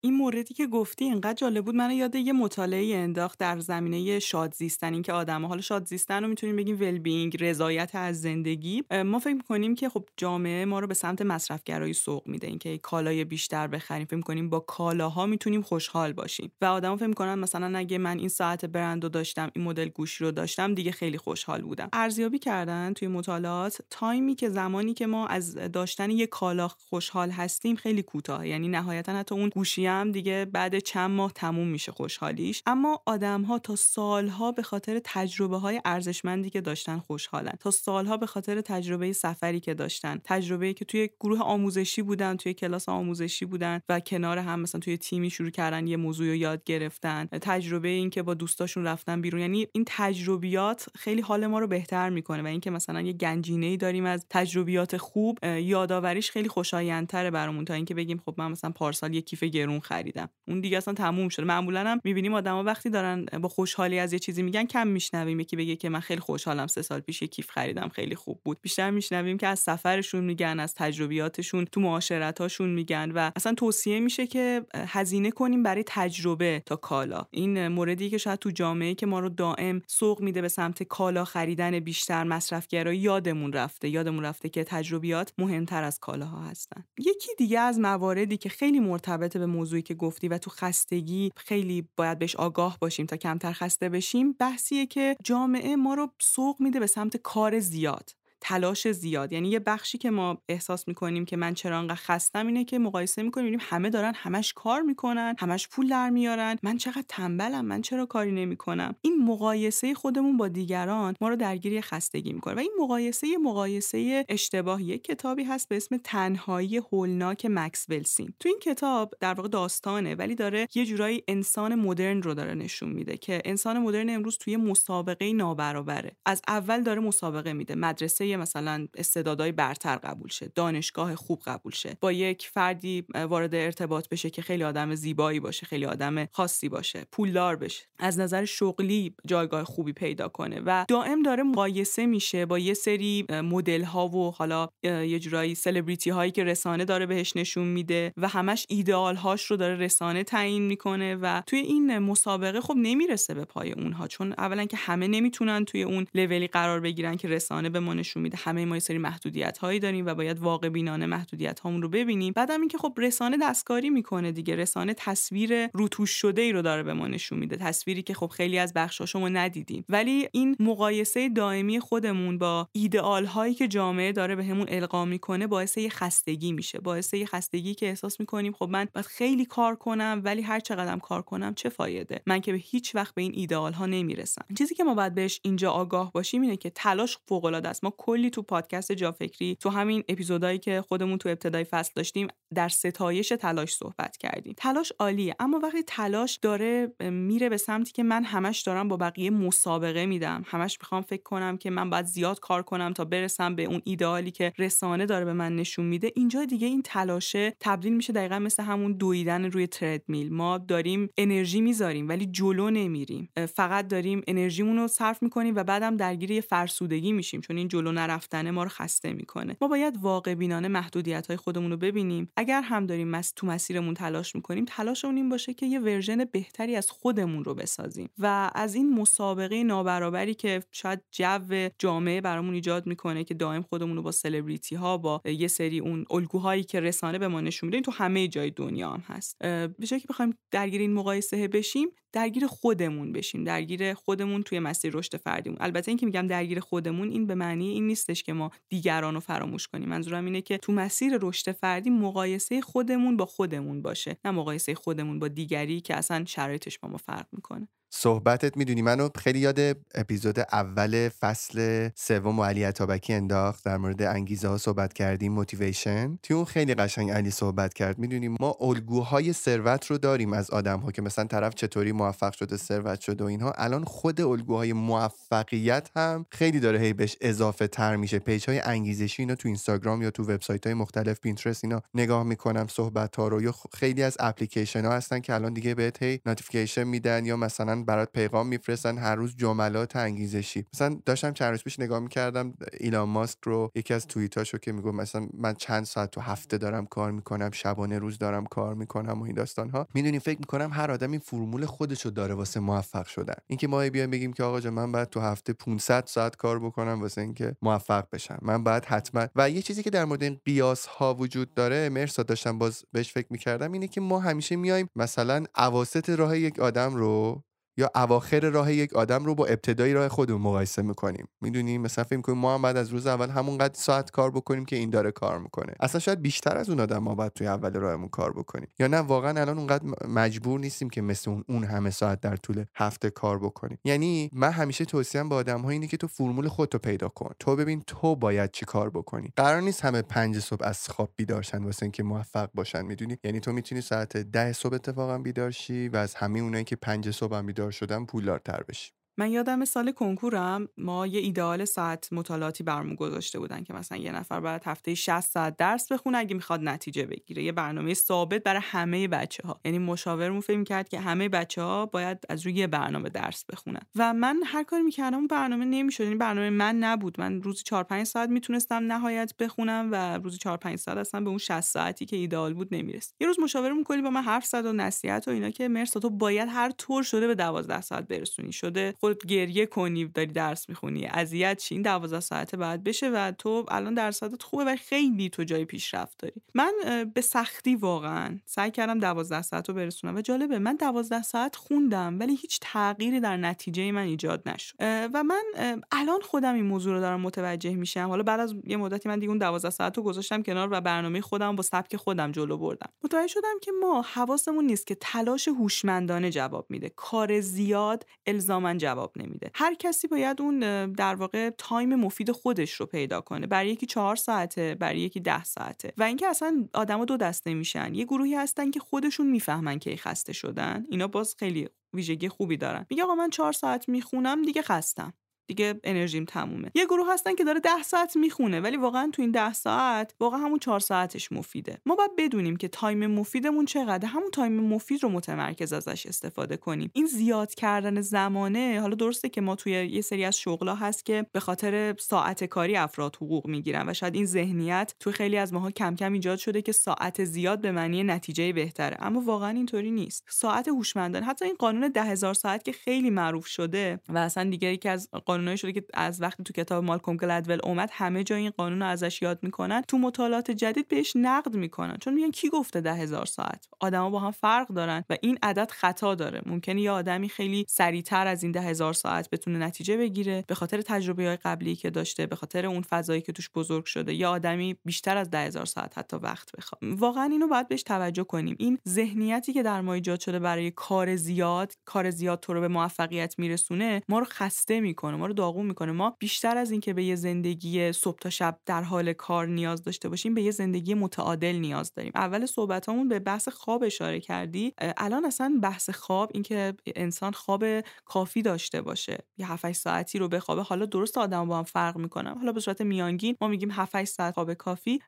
این موردی که گفتی اینقدر جالب بود. منو یاد یه مطالعه انداخت در زمینه شاد زیستن اینکه آدم حالا شاد زیستن رو می‌تونیم بگیم ول بینگ رضایت از زندگی. ما فکر می‌کنیم که خب جامعه ما رو به سمت مصرفگرایی سوق میده. اینکه کالای بیشتر بخریم. فکر می‌کنیم با کالاها می‌تونیم خوشحال باشیم. و آدما فکر می‌کنن مثلا اگه من این ساعت برند رو داشتم این مدل گوشی رو داشتم دیگه خیلی خوشحال بودم. ارزیابی کردن توی مطالعات تایمی که زمانی که ما از داشتن یه کالا خوشحال هستیم خیلی کوتاه یعنی نهایتا حتی اون گوشی هم دیگه بعد چند ماه تموم میشه خوشحالیش. اما آدم ها تا سالها به خاطر تجربه های ارزشمندی که داشتن خوشحالن. تا سالها به خاطر تجربه سفری که داشتن. تجربه که توی گروه آموزشی بودن توی کلاس آموزشی بودن و کنار هم مثلا توی تیمی شروع کردن یه موضوع رو یاد گرفتن. تجربه این که با دوستاشون رفتن بیرون. یعنی این تجربیات خیلی حال ما رو بهتر می‌کنه و اینکه مثلا یه گنجینه ای داریم از تجربیات خوب یادآوریش خیلی خوشایندتره برامون. تا اینکه بگیم خب من مثلا پارسال یه کیف گرون خریدم. اون دیگه اصلا تموم شده. معمولا هم می‌بینیم آدما وقتی دارن با خوشحالی از یه چیزی میگن کم میشنویم. یکی بگه که من خیلی خوشحالم سه سال پیش یه کیف خریدم خیلی خوب بود. بیشتر میشنویم که از سفرشون میگن از تجربیاتشون تو معاشرتاشون میگن و اصلا توصیه میشه که هزینه کنیم برای تجربه تا کالا. این موردی که شاید تو جامعه که ما رو دائم سوق میده به سمت کالا خریدن بیشتر مصرفگرایی یادمون رفته. یادمون رفته که تجربیات مهمتر از کالاها هستن. یکی دیگه از مواردی که خیلی مرتبط به موضوعی که گفتی و تو خستگی خیلی باید بهش آگاه باشیم تا کمتر خسته بشیم بحثیه که جامعه ما رو سوق میده به سمت کار زیاد. تلاش زیاد. یعنی یه بخشی که ما احساس می‌کنیم که من چرا انقدر خستم اینه که مقایسه می‌کنیم همه دارن همش کار می‌کنن همش پول در میارن. من چقدر تنبلم من چرا کاری نمی‌کنم؟ این مقایسه خودمون با دیگران ما رو درگیری خستگی می‌کنه. و این مقایسه مقایسه اشتباه یه کتابی هست به اسم تنهایی هولناک مکس ولسین تو این کتاب در واقع داستانه ولی داره یه جورایی انسان مدرن رو داره نشون میده که انسان مدرن امروز توی مسابقه نابرابره. از اول داره مسابقه میده مدرسه مثلا استعدادهای برتر قبول شه دانشگاه خوب قبول شه. با یک فردی وارد ارتباط بشه که خیلی آدم زیبایی باشه خیلی آدم خاصی باشه پولدار بشه. از نظر شغلی جایگاه خوبی پیدا کنه و دائم داره مقایسه میشه با یه سری مدل ها و حالا یه جورایی سلبریتی هایی که رسانه داره بهش نشون میده و همش ایدئال هاش رو داره رسانه تعیین می‌کنه و توی این مسابقه خب نمی‌رسه به پای اونها. چون اولا که همه نمی‌تونن توی اون لولی قرار بگیرن که رسانه به نشون میده. همه ما یه سری محدودیت هایی داریم و باید واقع بینانه محدودیت هامون رو ببینیم. بعدم اینکه خب رسانه دستکاری می‌کنه دیگه. رسانه تصویر روتوش شده ای رو داره به ما نشون میده. تصویری که خب خیلی از بخشاشو ما ندیدیم. ولی این مقایسه دائمی خودمون با ایدئال هایی که جامعه داره بهمون به القا می‌کنه باعث یه خستگی میشه. باعث یه خستگی که احساس می‌کنیم خب من باید خیلی کار کنم ولی هر چقدرم کار کنم چه فایده؟ من که به هیچ وقت به این ایدئال ها نمی‌رسم. چیزی که ما باید بهش اینجا آگاه باشیم اینه که تلاش فوق العاده است. ما کلی تو پادکست جا فکری تو همین اپیزودایی که خودمون تو ابتدای فصل داشتیم در ستایش تلاش صحبت کردیم. تلاش عالیه اما وقتی تلاش داره میره به سمتی که من همش دارم با بقیه مسابقه میدم. همش می‌خوام فکر کنم که من باید زیاد کار کنم تا برسم به اون ایدئالی که رسانه داره به من نشون میده. اینجا دیگه این تلاشه تبدیل میشه دقیقا مثل همون دویدن روی تردمیل. ما داریم انرژی می‌ذاریم ولی جلو نمیریم. فقط داریم انرژیمون رو صرف می‌کنیم و بعدم درگیر فرسودگی میشیم چون این جلو نرفتن ما رو خسته می‌کنه. ما باید واقع بینانه محدودیت های خودمون رو ببینیم. اگر هم داریم مس تو مسیرمون تلاش می‌کنیم تلاشمون این باشه که یه ورژن بهتری از خودمون رو بسازیم. و از این مسابقه نابرابری که شاید جو جامعه برامون ایجاد می‌کنه که دائم خودمون رو با سلبریتی ها با یه سری اون الگوهایی که رسانه به ما نشون میده تو همه جای دنیا هم هست. به که بخوایم درگیر این مقایسه بشیم درگیر خودمون بشیم درگیر خودمون توی مسیر رشد فردیمون البته اینکه میگم درگیر خودمون این به معنی این نیستش که ما دیگران رو فراموش کنیم. منظورم اینه که تو مسیر رشد فردی مقایسه خودمون با خودمون باشه نه مقایسه خودمون با دیگری که اصلا شرایطش با ما فرق می‌کنه. صحبتت می‌دونی منو خیلی یاد اپیزود اول فصل سوم و علی اتابکی انداخت. در مورد انگیزه ها صحبت کردیم motivation توی اون خیلی قشنگ علی صحبت کرد. می‌دونیم ما الگوهای ثروت رو داریم از آدم ها که مثلا طرف چطوری موفق شده ثروت شده و اینها. الان خود الگوهای موفقیت هم خیلی داره هی بهش اضافه تر میشه. page های انگیزشی اینا تو اینستاگرام یا تو وبسایت های مختلف پینترست اینا نگاه می‌کنم صحبت ها رو خیلی از اپلیکیشن ها هستن که الان دیگه بهت هی notification میدن یا مثلا مثلا برات پیغام میفرستن هر روز جملات انگیزشی. مثلا داشتم چند روز پیش نگاه می‌کردم ایلان ماسک رو یکی از توییتاشو که میگه مثلا من چند ساعت تو هفته دارم کار می‌کنم شبانه روز دارم کار می‌کنم و این داستان ها می‌دونی فکر می‌کنم هر آدم این فرمول خودشو داره واسه موفق شدن. اینکه ما بیایم بگیم که آقا من باید تو هفته 500 ساعت کار بکنم واسه اینکه موفق بشم. من باید حتما. و یه چیزی که در مورد این قیاس ها وجود داره مرسا داشتم باز بهش فکر می‌کردم اینه که ما همیشه میایم مثلا اواسط راه یک آدم رو یا اواخر راه یک آدم رو با ابتدای راه خودمون مقایسه می‌کنیم. می‌دونیم مثلا فکر می‌کنیم ما هم بعد از روز اول همونقدر ساعت کار بکنیم که این داره کار می‌کنه. اصلا شاید بیشتر از اون آدم ما باید توی اول راهمون کار بکنیم. یا نه واقعا الان اونقدر مجبور نیستیم که مثل اون اون همه ساعت در طول هفته کار بکنیم. یعنی من همیشه توصیهم به آدم ها اینه که تو فرمول خودتو پیدا کن. تو ببین تو باید چی کار بکنی. قرار نیست همه پنج صبح از خواب بیدار شن واسه اینکه موفق باشن می‌دونی؟ یعنی تو می‌تونی ساعت ده صبح اتفاقا بیدار شی و از همه اونایی که پنج صبح بیدار بیدار شدن پولدارتر بشیم من یادم سال کنکورم ما یه ایدئال ساعت مطالعاتی برمون گذاشته بودن که مثلا یه نفر باید هفته 60 ساعت درس بخونه اگه می‌خواد نتیجه بگیره. یه برنامه ثابت برای همه بچه ها یعنی مشاورمون فکر کرد که همه بچه ها باید از روی یه برنامه درس بخونن. و من هر کاری می‌کردم اون برنامه نمی‌شد. یعنی برنامه من نبود. من روزی 4 5 ساعت می‌تونستم نهایت بخونم و روزی 4 5 ساعت اصلا به اون 60 ساعتی که ایدئال بود نمیرس یه روز مشاورمون کلی با من حرف زد و نصیحت و اینا که مرسا تو باید هر طور شده به 12 ساعت برسونی. شده خودت گریه کنی داری درس می‌خونی. اذیت چی این 12 ساعته بعد بشه و تو الان درصدت خوبه و خیلی تو جای پیشرفت داری. من به سختی واقعا سعی کردم 12 ساعت رو برسونم و جالبه من 12 ساعت خوندم ولی هیچ تغییری در نتیجه من ایجاد نشد. و من الان خودم این موضوع رو دارم متوجه میشم. حالا بعد از یه مدتی من دیگه اون 12 ساعت رو گذاشتم کنار و برنامه خودم با سبک خودم جلو بردم. متوجه شدم که ما حواسمون نیست که تلاش هوشمندانه جواب میده. کار زیاد الزاما جواب نمیده. هر کسی باید اون در واقع تایم مفید خودش رو پیدا کنه. برای یکی چهار ساعته برای یکی ده ساعته. و اینکه اصلا آدما دو دسته میشن یه گروهی هستن که خودشون می‌فهمن که خسته شدن. اینا باز خیلی ویژگی خوبی دارن. میگه آقا من چهار ساعت می‌خونم دیگه خستم. دیگه انرژیم تمومه. یه گروه هستن که داره ده ساعت می‌خونه ولی واقعا تو این ده ساعت واقعا همون چهار ساعتش مفیده. ما باید بدونیم که time مفیدمون چقدر همون time مفید رو متمرکز ازش استفاده کنیم. این زیاد کردن زمانه حالا درسته که ما توی یه سری از شغلا هست که به خاطر ساعت کاری افراد حقوق می‌گیرن و شاید این ذهنیت توی خیلی از ماها کم کم ایجاد شده که ساعت زیاد به معنی نتیجه بهتره. اما واقعا اینطوری نیست. ساعت هوشمندانه حتی این قانون ده هزار ساعت که خیلی معروف شده و اصلا دیگه یکی از قانونایی شده که از وقتی تو کتاب مالکوم گلدول اومد همه جا این قانون رو ازش یاد می‌کنن. تو مطالعات جدید بهش نقد می‌کنن. چون میگن کی گفته ده هزار ساعت؟ آدما با هم فرق دارن و این عدد خطا داره. ممکنه یه آدمی خیلی سریعتر از این ده هزار ساعت بتونه نتیجه بگیره. به خاطر تجربه های قبلی که داشته به خاطر اون فضایی که توش بزرگ شده یا آدمی بیشتر از ده هزار ساعت حتی وقت بخواد. واقعا اینو باید بهش توجه کنیم. این ذهنیتی که در ما ایجاد شده برای کار زیاد کار زیاد تو رو به موفقیت میرسونه ما رو خسته می‌کنه. ما رو داغون می‌کنه. ما بیشتر از اینکه به یه زندگی صبح تا شب در حال کار نیاز داشته باشیم به یه زندگی متعادل نیاز داریم. اول صحبتامون به بحث خواب اشاره کردی. الان اصلا بحث خواب اینکه انسان خواب کافی داشته باشه. یه 7 ساعتی رو بخوابه. حالا درست آدم با هم فرق می‌کنن حالا به صورت میانگین ما میگیم 7 ساعت خواب کافی.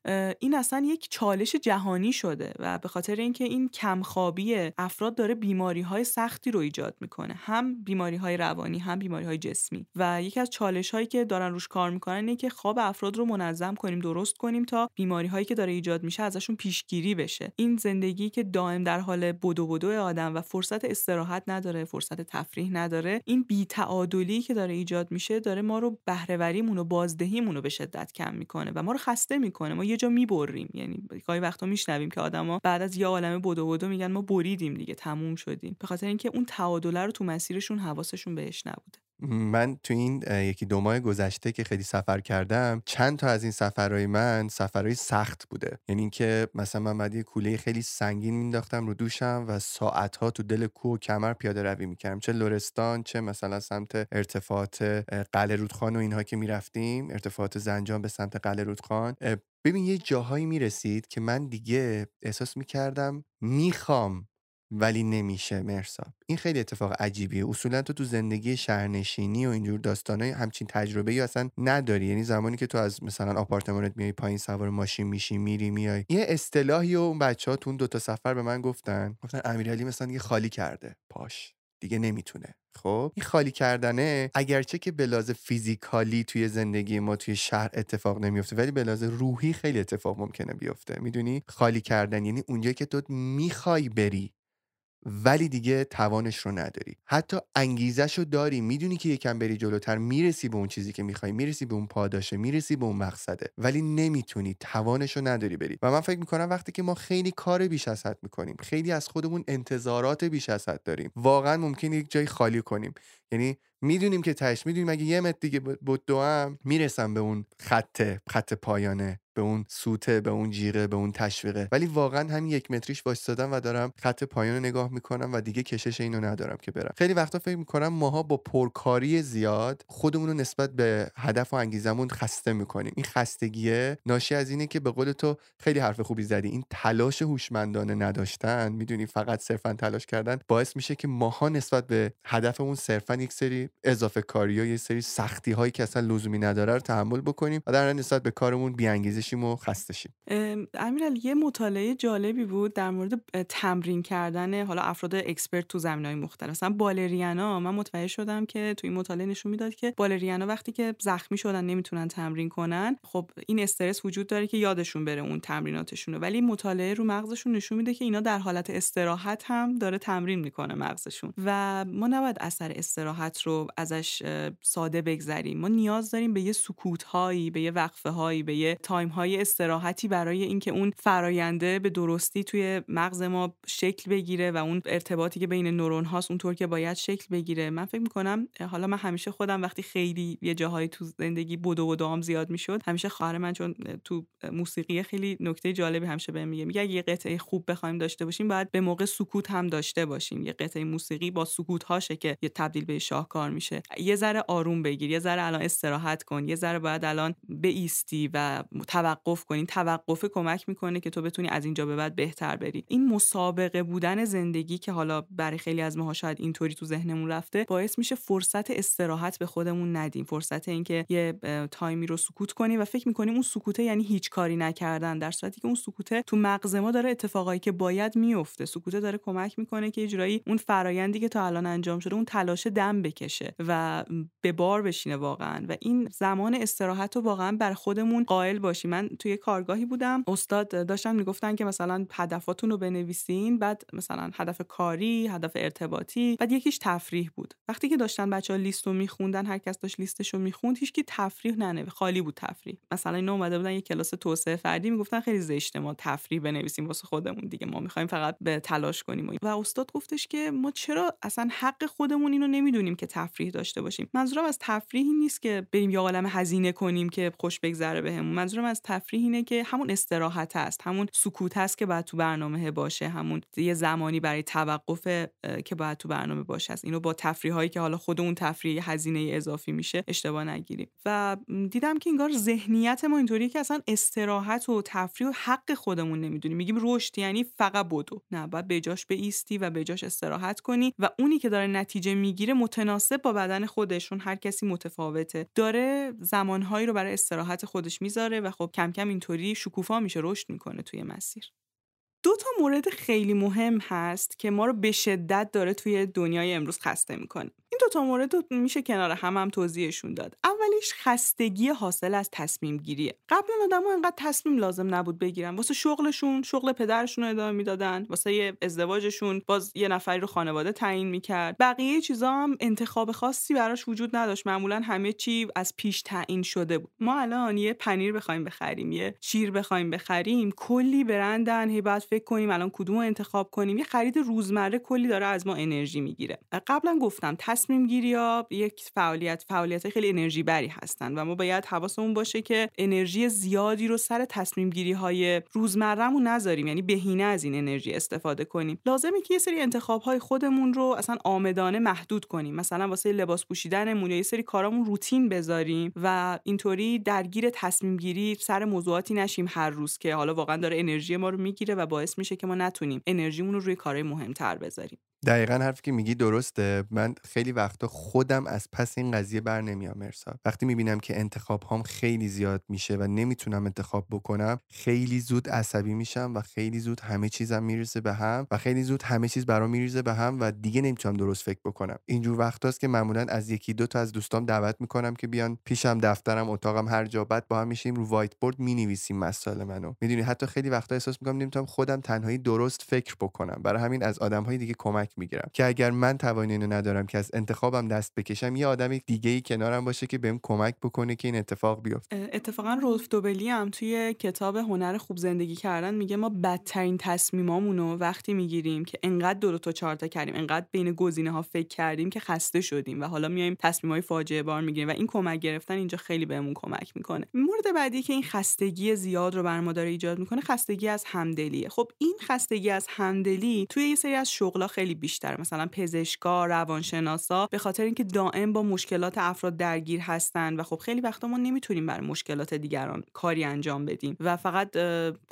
این اصلا یک چالش جهانی شده و به خاطر اینکه این کمخوابی افراد داره بیماری های سختی رو ایجاد می‌کنه. هم بیماری های روانی هم بیماری های جسمی. و یکی از چالش هایی که دارن روش کار می‌کنن اینه که خواب افراد رو منظم کنیم درست کنیم تا بیماری هایی که داره ایجاد میشه ازشون پیشگیری بشه. این زندگی که دائم در حال بدو بدو آدم و فرصت استراحت نداره فرصت تفریح نداره این بیتعادلی که داره ایجاد میشه داره ما رو بهرهوریمون و بازدهیمون رو به شدت کم می‌کنه و ما رو خسته می‌کنه. ما یه جا می‌بریم. یعنی گاهی وقتا میشنویم که آدما بعد از یه عالمه بدو بدو میگن ما بریدیم دیگه تموم شدیم. به خاطر اینکه اون تعادل رو تو مسیرشون حواسشون بهش نبوده. من تو این یکی دو ماه گذشته که خیلی سفر کردم چند تا از این سفرهای من سفرهای سخت بوده. یعنی اینکه مثلا من بعد یه کوله خیلی سنگین مینداختم رو دوشم و ساعتها تو دل کوه و کمر پیاده روی می‌کردم. چه لرستان چه مثلا سمت ارتفاعات قلعه رودخان و اینها که می‌رفتیم. ارتفاعات زنجان به سمت قلعه رودخان. ببین یه جاهایی می‌رسید که من دیگه احساس می‌کردم می‌خوام ولی نمیشه مرسا. این خیلی اتفاق عجیبیه. اصولا تو تو زندگی شهرنشینی و اینجور داستانه همچین تجربه ای اصلا نداری. یعنی زمانی که تو از مثلا آپارتمانت میای پایین سوار ماشین میشی میری میای. یه اصطلاحی و اون بچه ها تو اون دوتا سفر به من گفتن. گفتن امیرعلی مثلا دیگه خالی کرده. پاش. دیگه نمی‌تونه. خب؟ این خالی کردنه اگرچه که بلاز فیزیکالی توی زندگی ما توی شهر اتفاق نمیفته ولی بلاز روحی خیلی اتفاق ممکنه بیفته. می‌دونی؟ خالی کردن. یعنی اونجایی که تو می‌خوای بری. ولی دیگه توانش رو نداری. حتی انگیزش رو داری. می‌دونی که یکم بری جلوتر می‌رسی به اون چیزی که می‌خوای می‌رسی به اون پاداشه می‌رسی به اون مقصده. ولی نمی‌تونی توانش رو نداری بری. و من فکر می‌کنم وقتی که ما خیلی کار بیش از حد می‌کنیم خیلی از خودمون انتظارات بیش از حد داریم واقعا ممکن یک جای خالی کنیم. یعنی می‌دونیم که تش می‌دونیم اگه یه متر دیگه بود دوام می‌رسم به اون خط خط پایانه به اون سوته به اون جیغه به اون تشویقه. ولی واقعا همین یک متریش وایستادم و دارم خط پایان رو نگاه می‌کنم و دیگه کشش اینو ندارم که برم. خیلی وقتا فکر می‌کنم ماها با پرکاری زیاد خودمون رو نسبت به هدف و انگیزمون خسته می‌کنیم. این خستگیه ناشی از اینه که به قول تو خیلی حرف خوبی زدی. این تلاش هوشمندانه نداشتن می‌دونی فقط صرفا تلاش کردن باعث میشه که ماها نسبت به هدفمون صرفا یک سری اضافه کاری ها یه سری سختی هایی که اصلا لزومی نداره رو تحمل بکنیم و در نسبت به کارمون بیانگیزشیم و خسته شیم. امیرال یه مطالعه جالبی بود در مورد تمرین کردن حالا افراد اکسپرت تو های مختلف. مثلا بالریانا من متوجه شدم که تو این مطالعه نشون می‌داد که بالریانا وقتی که زخمی شدن نمی‌تونن تمرین کنن. خب این استرس وجود داره که یادشون بره اون تمریناتشون ولی مطالعه رو مغزشون نشون میده که اینا در حالت استراحت هم داره تمرین می‌کنه مغزشون. و ما نباید اثر استراحت رو ازش ساده بگذریم. ما نیاز داریم به یه سکوت هایی به یه وقفه هایی به یه تایم های استراحتی برای اینکه اون فراینده به درستی توی مغز ما شکل بگیره و اون ارتباطی که بین نورون هاست اونطور که باید شکل بگیره. من فکر می‌کنم حالا من همیشه خودم وقتی خیلی یه جاهایی تو زندگی بدو و دام زیاد می‌شد همیشه خواهر من چون تو موسیقی خیلی نکته جالبی همیشه بهم میگه میگه یه قطعه خوب بخوایم داشته باشیم باید به موقع سکوت هم داشته باشیم. یه قطعه موسیقی با سکوت هاشه که یه تبدیل به شاهکار میشه. یه ذره آروم بگیر یه ذره الان استراحت کن یه ذره باید الان ایستی و توقف کنی. توقف کمک می‌کنه که تو بتونی از اینجا به بعد بهتر بری. این مسابقه بودن زندگی که حالا برای خیلی از ماها شاید اینطوری تو ذهنمون رفته باعث میشه فرصت استراحت به خودمون ندیم. فرصت اینکه یه تایمی رو سکوت کنیم و فکر می‌کنیم اون سکوته یعنی هیچ کاری نکردن در صورتی که اون سکوته تو مغز ما داره اتفاقایی که باید میفته سکوته داره کمک می‌کنه که یه جورایی اون فرایندی که تا الان انجام شده اون تلاش دم بکشه و به بار بشینه واقعا. و این زمان استراحت رو واقعا بر خودمون قائل باشیم. من توی کارگاهی بودم. استاد داشتن می‌گفتن که مثلا هدفاتون رو بنویسین بعد مثلا هدف کاری هدف ارتباطی بعد یکیش تفریح بود. وقتی که داشتن بچه ها لیست رو میخوندن هر کس داشت لیستش رو می‌خوند هیچکی تفریح ننوشت خالی بود تفریح. مثلا اینا اومده بودن یه کلاس توسعه فردی می‌گفتن خیلی زشته ما تفریح بنویسیم واسه خودمون دیگه ما می‌خوایم فقط به تلاش کنیم و استاد گفتش که ما چرا اصلا حق خودمون اینو نمی‌دونیم که تفریح داشته باشیم. منظورم از تفریحی نیست که بریم یه عالم هزینه کنیم که خوش بگذره بهمون. منظورم تفریح اینه که همون استراحت است همون سکوت هست که باید تو برنامه باشه همون یه زمانی برای توقف که باید تو برنامه باشه. است اینو با تفریح هایی که حالا خود اون تفریح هزینه اضافی میشه اشتباه نگیریم. و دیدم که انگار ذهنیت ما اینطوریه که اصلا استراحت و تفریح و حق خودمون نمی‌دونیم. میگیم رشد یعنی فقط بدو. نه باید بجاش به ایستی و بجاش استراحت کنی و اونی که داره نتیجه می‌گیره متناسب با بدن خودشون. هر کسی متفاوته. داره زمانهایی رو برای استراحت خودش می‌ذاره و خب کم کم اینطوری شکوفا میشه رشد می‌کنه توی مسیر. دو تا مورد خیلی مهم هست که ما رو به شدت داره توی دنیای امروز خسته می‌کنه. این دو تا مورد رو میشه کنار هم هم توضیحشون داد. اولیش خستگی حاصل از تصمیم گیریه. قبلا آدما انقدر تصمیم لازم نبود بگیرن. واسه شغلشون شغل پدرشون رو ادامه می‌دادن. واسه ازدواجشون باز یه نفری رو خانواده تعیین می‌کرد. بقیه چیزا هم انتخاب خاصی براش وجود نداشت. معمولا همه چی از پیش تعیین شده بود. ما الان یه پنیر بخوایم بخریم یه شیر بخوایم بخریم کلی برندن. هی بعد فکر کنیم الان کدوم انتخاب کنیم. یه خرید روزمره کلی داره از ما انرژی می‌گیره. قبلا گفتم تصمیم گیری ها یک فعالیت فعالیت خیلی انرژی بری هستن و ما باید حواسمون باشه که انرژی زیادی رو سر تصمیم گیری های روزمرهمون نذاریم یعنی بهینه از این انرژی استفاده کنیم. لازمه که یه سری انتخاب های خودمون رو اصلا آمدانه محدود کنیم. مثلا واسه لباس پوشیدنمون یه سری کارامون روتین بذاریم و اینطوری درگیر تصمیم گیری سر موضوعاتی نشیم هر روز که حالا واقعا داره انرژی ما رو می‌گیره و باعث میشه که ما نتونیم انرژیمون رو روی کارهای مهمتر بذاریم. دقیقا حرفی که میگی درسته. من خیلی وقتا خودم از پس این قضیه بر نمیام مرسا. وقتی می‌بینم که انتخاب هام خیلی زیاد میشه و نمی‌تونم انتخاب بکنم خیلی زود عصبی میشم و خیلی زود همه چیزم میریزه به هم و خیلی زود همه چیز برام میریزه به هم و دیگه نمی‌تونم درست فکر بکنم. اینجور وقتاست که معمولا از یکی دو تا از دوستام دعوت می‌کنم که بیان پیشم دفترم اتاقم هر جا. بعد با هم میشیم رو وایت بورد می‌نویسیم مسائل منو. می‌دونی؟ حتی خیلی وقتا احساس می‌کنم نمی‌تونم خودم تنهایی درست فکر بکنم. برای همین از آدمهای دیگه کمک می‌گیرم. که اگر من توانی اینو ندارم که از انتخابم دست بکشم یه آدم دیگه ای کنارم باشه که بهم کمک بکنه که این اتفاق بیفته. اتفاقا رولف دوبلی هم توی کتاب هنر خوب زندگی کردن میگه ما بدترین تصمیمامونو وقتی می‌گیریم که انقدر دو تا چهار تا کردیم انقدر بین گزینه ها فکر کردیم که خسته شدیم و حالا میایم تصمیم های فاجعه بار می‌گیریم و این کمک گرفتن اینجا خیلی بهمون کمک می‌کنه. مورد بعدی که این خستگی زیاد رو بر ما داره ایجاد می‌کنه خستگی از همدلیه. خب این خستگی از همدلی توی یه سری از شغلا خیلی بیشتره مثلا پزشکا روانشناسا به خاطر اینکه دائم با مشکلات افراد درگیر هستن و خب خیلی وقتا ما نمی‌تونیم برای مشکلات دیگران کاری انجام بدیم و فقط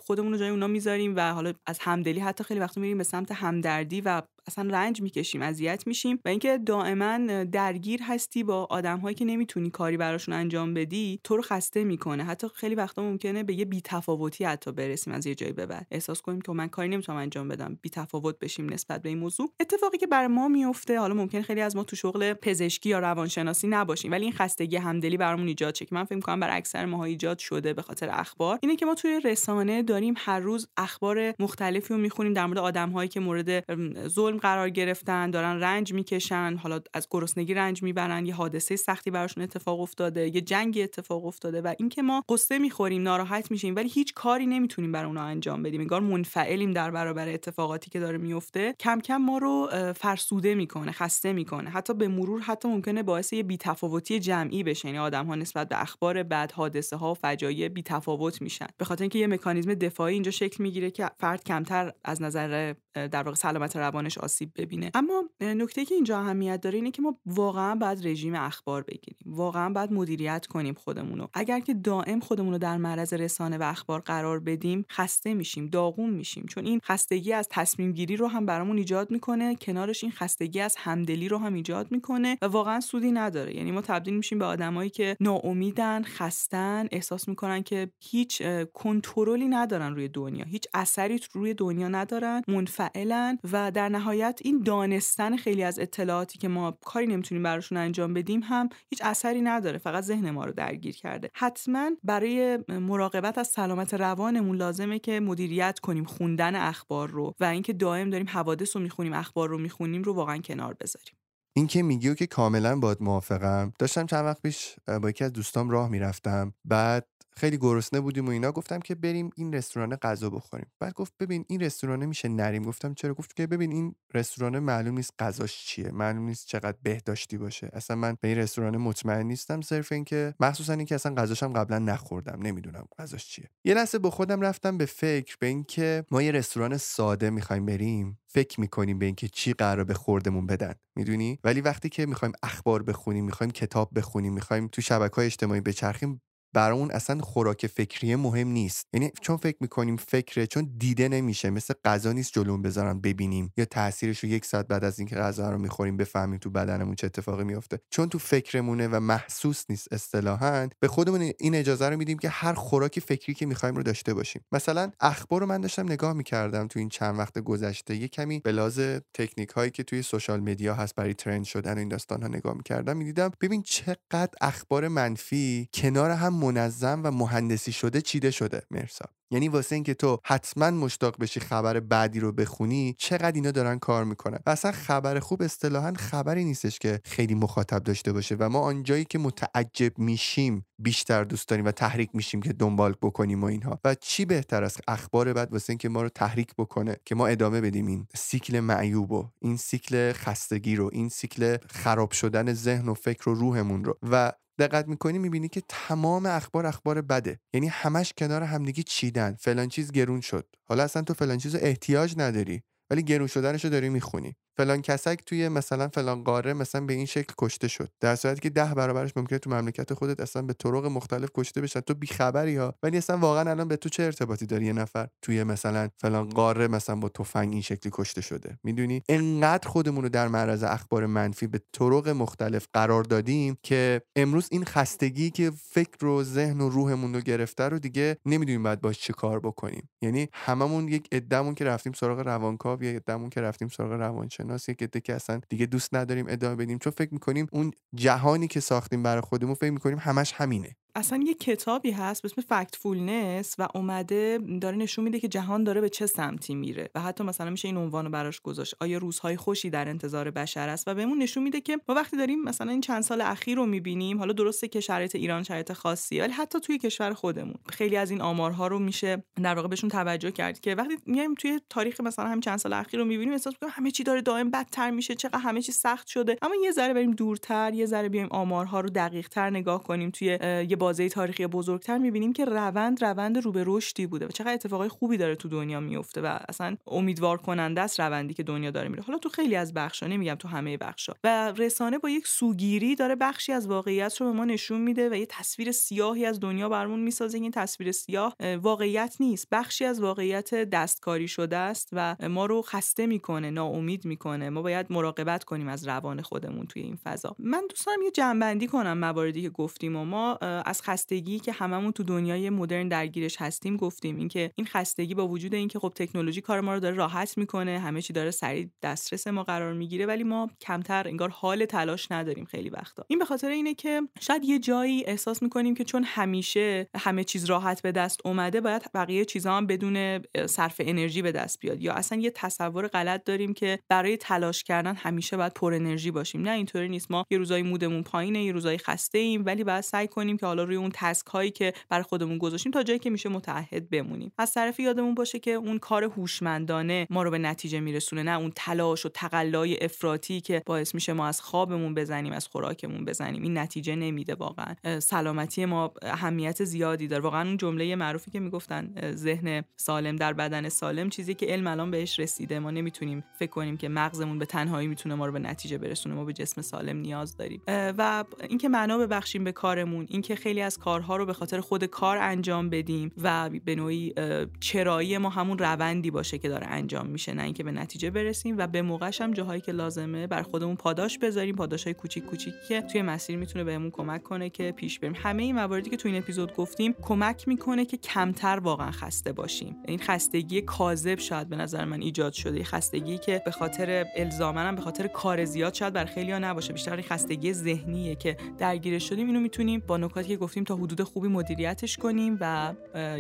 خودمون رو جای اونا می‌ذاریم و حالا از همدلی حتی خیلی وقتا میریم به سمت همدردی و اصلا رنج می‌کشیم اذیت میشیم و اینکه دائما درگیر هستی با آدمهایی که نمی‌تونی کاری براشون انجام بدی تو رو خسته می‌کنه. حتی خیلی وقتا ممکنه به یه بیتفاوتی حتی برسیم از یه جایی به بعد. احساس کنیم که من کاری نمی‌تونم انجام بدم بیتفاوت بشیم نسبت به این موضوع. اتفاقی که بر ما میفته حالا ممکن خیلی از ما تو شغل پزشکی یا روانشناسی نباشیم ولی این خستگی همدلی برامون ایجاد شه که من فکر می‌کنم بر اکثر ماها ایجاد شده به خاطر اخبار. اینه که ما توی رسانه داریم هر روز اخبار مختلفی رو می‌خونیم در مورد آدمهایی که مورد ظلم قرار گرفتن دارن رنج می‌کشن حالا از گرسنگی رنج می‌برن یه حادثه سختی براشون اتفاق افتاده یه جنگی اتفاق افتاده و اینکه ما قصه می‌خوریم ناراحت میشیم ولی هیچ کاری نمی‌تونیم برای اونها انجام بدیم. انگار منفعلیم در برابر اتفاقاتی که داره میفته کم کم ما رو فرسوده می‌کنه خسته می‌کنه. حتی به مرور حتی ممکنه باعث یه بیتفاوتی جمعی بشه. یعنی آدم ها نسبت به اخبار بد حادثه ها و فجایع بیتفاوت میشن. به خاطر اینکه یه مکانیزم دفاعی اینجا شکل می‌گیره که فرد کمتر از نظر در واقع سلامت روانش آسیب ببینه. اما نکته که اینجا اهمیت داره اینه که ما واقعا باید رژیم اخبار بگیریم. واقعا باید مدیریت کنیم خودمون رو اگر که دائم خودمون رو در معرض رسانه و اخبار قرار بدیم خسته میشیم داغون میشیم. چون این خستگی از تصمیم گیری رو هم برامون ایجاد می‌کنه. کنارش این خستگی از همدلی رو هم ایجاد می‌کنه و واقعا سودی نداره. یعنی ما تبدیل میشیم به آدمایی که ناامیدن خستن احساس می‌کنن که هیچ کنترلی ندارن روی دنیا. هیچ اثری روی دنیا ندارن. منفعلن و در نهایت این دانستن خیلی از اطلاعاتی که ما کاری نمی‌تونیم براشون انجام بدیم هم هیچ اثری نداره فقط ذهن ما رو درگیر کرده. حتما برای مراقبت از سلامت روانمون لازمه که مدیریت کنیم خوندن اخبار رو و اینکه دائم داریم حوادث رو می‌خونیم اخبار رو می‌خونیم رو واقعا کنار بذاریم. این که میگی که کاملا باد موافقم داشتم چند وقت پیش با یکی از دوستام راه می‌رفتم. بعد خیلی گرسنه بودیم و اینا گفتم که بریم این رستوران غذا بخوریم. بعد گفت ببین این رستوران میشه نریم. گفتم چرا؟ گفت که ببین این رستوران معلوم نیست غذاش چیه معلوم نیست چقدر بهداشتی باشه. اصلا من به این رستوران مطمئن نیستم صرف اینکه مخصوصا اینکه اصلا غذاشم قبلا نخوردم نمی‌دونم غذاش چیه. یه لحظه با خودم رفتم به فکر به اینکه ما یه رستوران ساده می‌خوایم بریم فکر می‌کنیم به اینکه چی قرار به خوردمون بدن می‌دونی؟ ولی وقتی که می‌خوایم اخبار بخونیم می‌خوایم کتاب بخونیم می‌خوایم تو شبکه های اجتماعی بچرخیم برامون اصلا خوراک فکری مهم نیست. یعنی چون فکر می‌کنیم فکره چون دیده نمیشه. مثل غذا نیست جلوم بذارن ببینیم. یا تاثیرش رو یک ساعت بعد از اینکه غذا رو می‌خوریم بفهمیم تو بدنمون چه اتفاقی میفته چون تو فکرمونه و محسوس نیست اصطلاحا به خودمون این اجازه رو میدیم که هر خوراک فکری که می‌خوایم رو داشته باشیم. مثلا اخبار رو من داشتم نگاه می‌کردم تو این چند وقت گذشته. یه کمی به لحاظ تکنیک هایی که توی سوشال مدیا هست برای ترند شدن و این داستان ها نگاه می‌کردم می‌دیدم ببین چقدر اخبار منفی کنار هم منظم و مهندسی شده چیده شده مرسا. یعنی واسه اینکه تو حتما مشتاق بشی خبر بعدی رو بخونی چقدر اینا دارن کار می‌کنن. و اصلا خبر خوب اصطلاحا خبری نیستش که خیلی مخاطب داشته باشه و ما آنجایی که متعجب میشیم بیشتر دوست داریم و تحریک میشیم که دنبال بکنیم و اینها. و چی بهتر از اخبار بعد واسه اینکه ما رو تحریک بکنه که ما ادامه بدیم این سیکل معیوب و این سیکل خستگی رو این سیکل خراب شدن ذهن و فکر و روحمون رو. و دقت می‌کنی می‌بینی که تمام اخبار اخبار بده. یعنی همش کنار همدیگه چیدن. فلان چیز گرون شد. حالا اصلا تو فلان چیز احتیاج نداری ولی گرون شدنش رو داری می‌خونی. فلان کسک توی مثلا فلان قاره مثلا به این شکل کشته شد. در صورتی که ده برابرش ممکنه تو مملکت خودت اصلا به طرق مختلف کشته بشن. تو بیخبری ها ولی اصلا واقعا الان به تو چه ارتباطی داری یه نفر توی مثلا فلان قاره مثلا با تفنگ این شکلی کشته شده؟ می‌دونی؟ انقدر خودمون رو در معرض اخبار منفی به طرق مختلف قرار دادیم که امروز این خستگی که فکر و ذهن و روحمون رو گرفته رو دیگه نمی‌دونیم باید باش چه کار بکنیم. یعنی هممون یک عدهمون که رفتیم سراغ روانکاو یا عدهمون که رفتیم سراغ روانشناس. یک عده که اصلا دیگه دوست نداریم ادامه بدیم. چون فکر می‌کنیم اون جهانی که ساختیم برای خودمون فکر می‌کنیم همش همینه. اصلا یه کتابی هست به اسم فکت فولنس و اومده داره نشون میده که جهان داره به چه سمتی میره و حتی مثلا میشه این عنوان رو براش گذاشت. آیا روزهای خوشی در انتظار بشر است؟ و بهمون نشون میده که ما وقتی داریم مثلا این چند سال اخیر رو می‌بینیم حالا درسته که شرایط ایران شرایط خاصیه ولی حتی توی کشور خودمون خیلی از این آمارها رو میشه در واقع بهشون توجه کرد که وقتی میایم توی تاریخ مثلا همین چند سال اخیر رو می‌بینیم احساس می‌کنیم همه چی داره دائم بدتر میشه چقدر همه چی سخت شده. اما یه ذره بریم دورتر یه ذره بیایم آمارها رو دقیقتر نگاه کنیم توی یه بازه تاریخی بزرگتر می‌بینیم که روند روند رو به رشدی بوده و چقدر اتفاقای خوبی داره تو دنیا میفته و اصلا امیدوار کننده است روندی که دنیا داره میره. حالا تو خیلی از بخشا نمیگم تو همه بخشا و رسانه با یک سوگیری داره بخشی از واقعیت رو به ما نشون میده و یه تصویر سیاهی از دنیا برمون می‌سازه این تصویر سیاه واقعیت نیست. بخشی از واقعیت دستکاری شده است و ما رو خسته می‌کنه ناامید می‌کنه. ما باید مراقبت کنیم از روان خودمون توی این فضا. من دوست دارم یه جنبندی کنم مواردی که گفتیم و ما از خستگی که هممون تو دنیای مدرن درگیرش هستیم گفتیم. اینکه این خستگی با وجود اینکه خب تکنولوژی کار ما رو داره راحت می‌کنه همه چی داره سریع دسترس ما قرار می‌گیره ولی ما کمتر انگار حال تلاش نداریم خیلی وقتا. این به خاطر اینه که شاید یه جایی احساس می‌کنیم که چون همیشه همه چیز راحت به دست اومده باید بقیه چیزها هم بدون صرف انرژی به دست بیاد. یا اصلا یه تصور غلط داریم که برای تلاش کردن همیشه باید پر انرژی باشیم. نه اینطوری نیست. ما یه روزای مودمون پایینه یه روزای خسته ایم ولی باید سعی کنیم که حالا روی اون تسک هایی که برای خودمون گذاشتیم تا جایی که میشه متحد بمونیم. از طرف یادمون باشه که اون کار هوشمندانه ما رو به نتیجه میرسونه نه اون تلاش و تقلای افراطی که باعث میشه ما از خوابمون بزنیم از خوراکمون بزنیم. این نتیجه نمیده واقعا. سلامتی ما اهمیت زیادی داره. واقعا اون جمله معروفی که می‌گفتن ذهن سالم در بدن سالم چیزی که علم الان بهش رسیده. ما نمی‌تونیم فکر کنیم که مغزمون به تنهایی می‌تونه ما رو به نتیجه برسونه. ما به جسم سالم نیاز داریم. و اینکه معنا ببخشیم به کارمون اینکه خیلی از کارها رو به خاطر خود کار انجام بدیم و به نوعی چرایی ما همون روندی باشه که داره انجام میشه نه اینکه به نتیجه برسیم و به موقعش هم جاهایی که لازمه بر خودمون پاداش بذاریم پاداشای کوچیک کوچیکی که توی مسیر می‌تونه بهمون کمک کنه که پیش بریم. همه این مواردی که تو این اپیزود گفتیم کمک می‌کنه که کمتر واقعا خسته باشیم. این خستگی کاذب شاید به نظر من ایجاد شده. خستگی که به خاطر الزاماً به خاطر کار زیاد شاید بر خیلیا نباشه. بیشتر خستگی ذهنیه که درگیرش شدیم. اینو می‌تونیم با نکاتی که گفتیم تا حدود خوبی مدیریتش کنیم و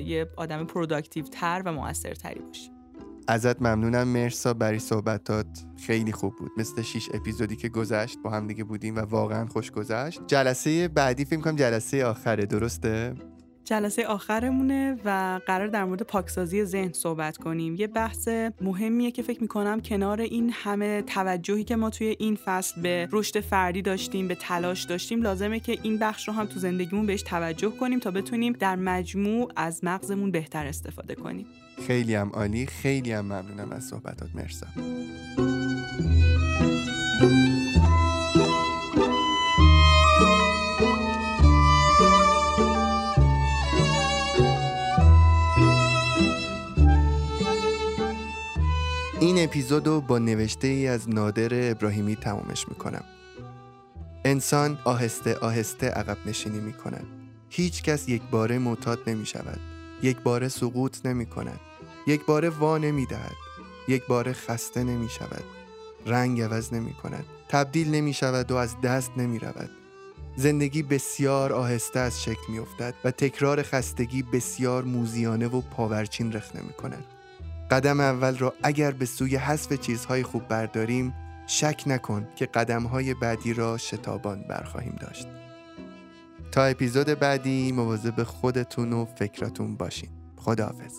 یه آدم productive تر و موثرتری باشیم. ازت ممنونم. مرسا برای صحبتات خیلی خوب بود. مثل شیش اپیزودی که گذشت با هم دیگه بودیم و واقعا خوش گذشت. جلسه بعدی فکر کنم جلسه آخره. درسته؟ جلسه آخرمونه و قرار در مورد پاکسازی ذهن صحبت کنیم. یه بحث مهمیه که فکر می‌کنم کنار این همه توجهی که ما توی این فصل به رشد فردی داشتیم به تلاش داشتیم لازمه که این بخش رو هم تو زندگیمون بهش توجه کنیم تا بتونیم در مجموع از مغزمون بهتر استفاده کنیم. خیلی هم عالی خیلی هم ممنونم از صحبتات. مرسا این اپیزود رو با نوشته ای از نادر ابراهیمی تمامش می‌کنم. انسان آهسته آهسته عقب نشینی می کند هیچ کس یک باره معتاد نمی شود یک باره سقوط نمی کند یک باره وا نمی دهد یک باره خسته نمی شود رنگ عوض نمی کند تبدیل نمی شود و از دست نمی رود زندگی بسیار آهسته از شکل می افتد و تکرار خستگی بسیار موزیانه و پاورچین رخنه می کند قدم اول را اگر به سوی حذف چیزهای خوب برداریم شک نکن که قدمهای بعدی را شتابان برخواهیم داشت. تا اپیزود بعدی مواظب خودتون و فکراتون باشین. خداحافظ.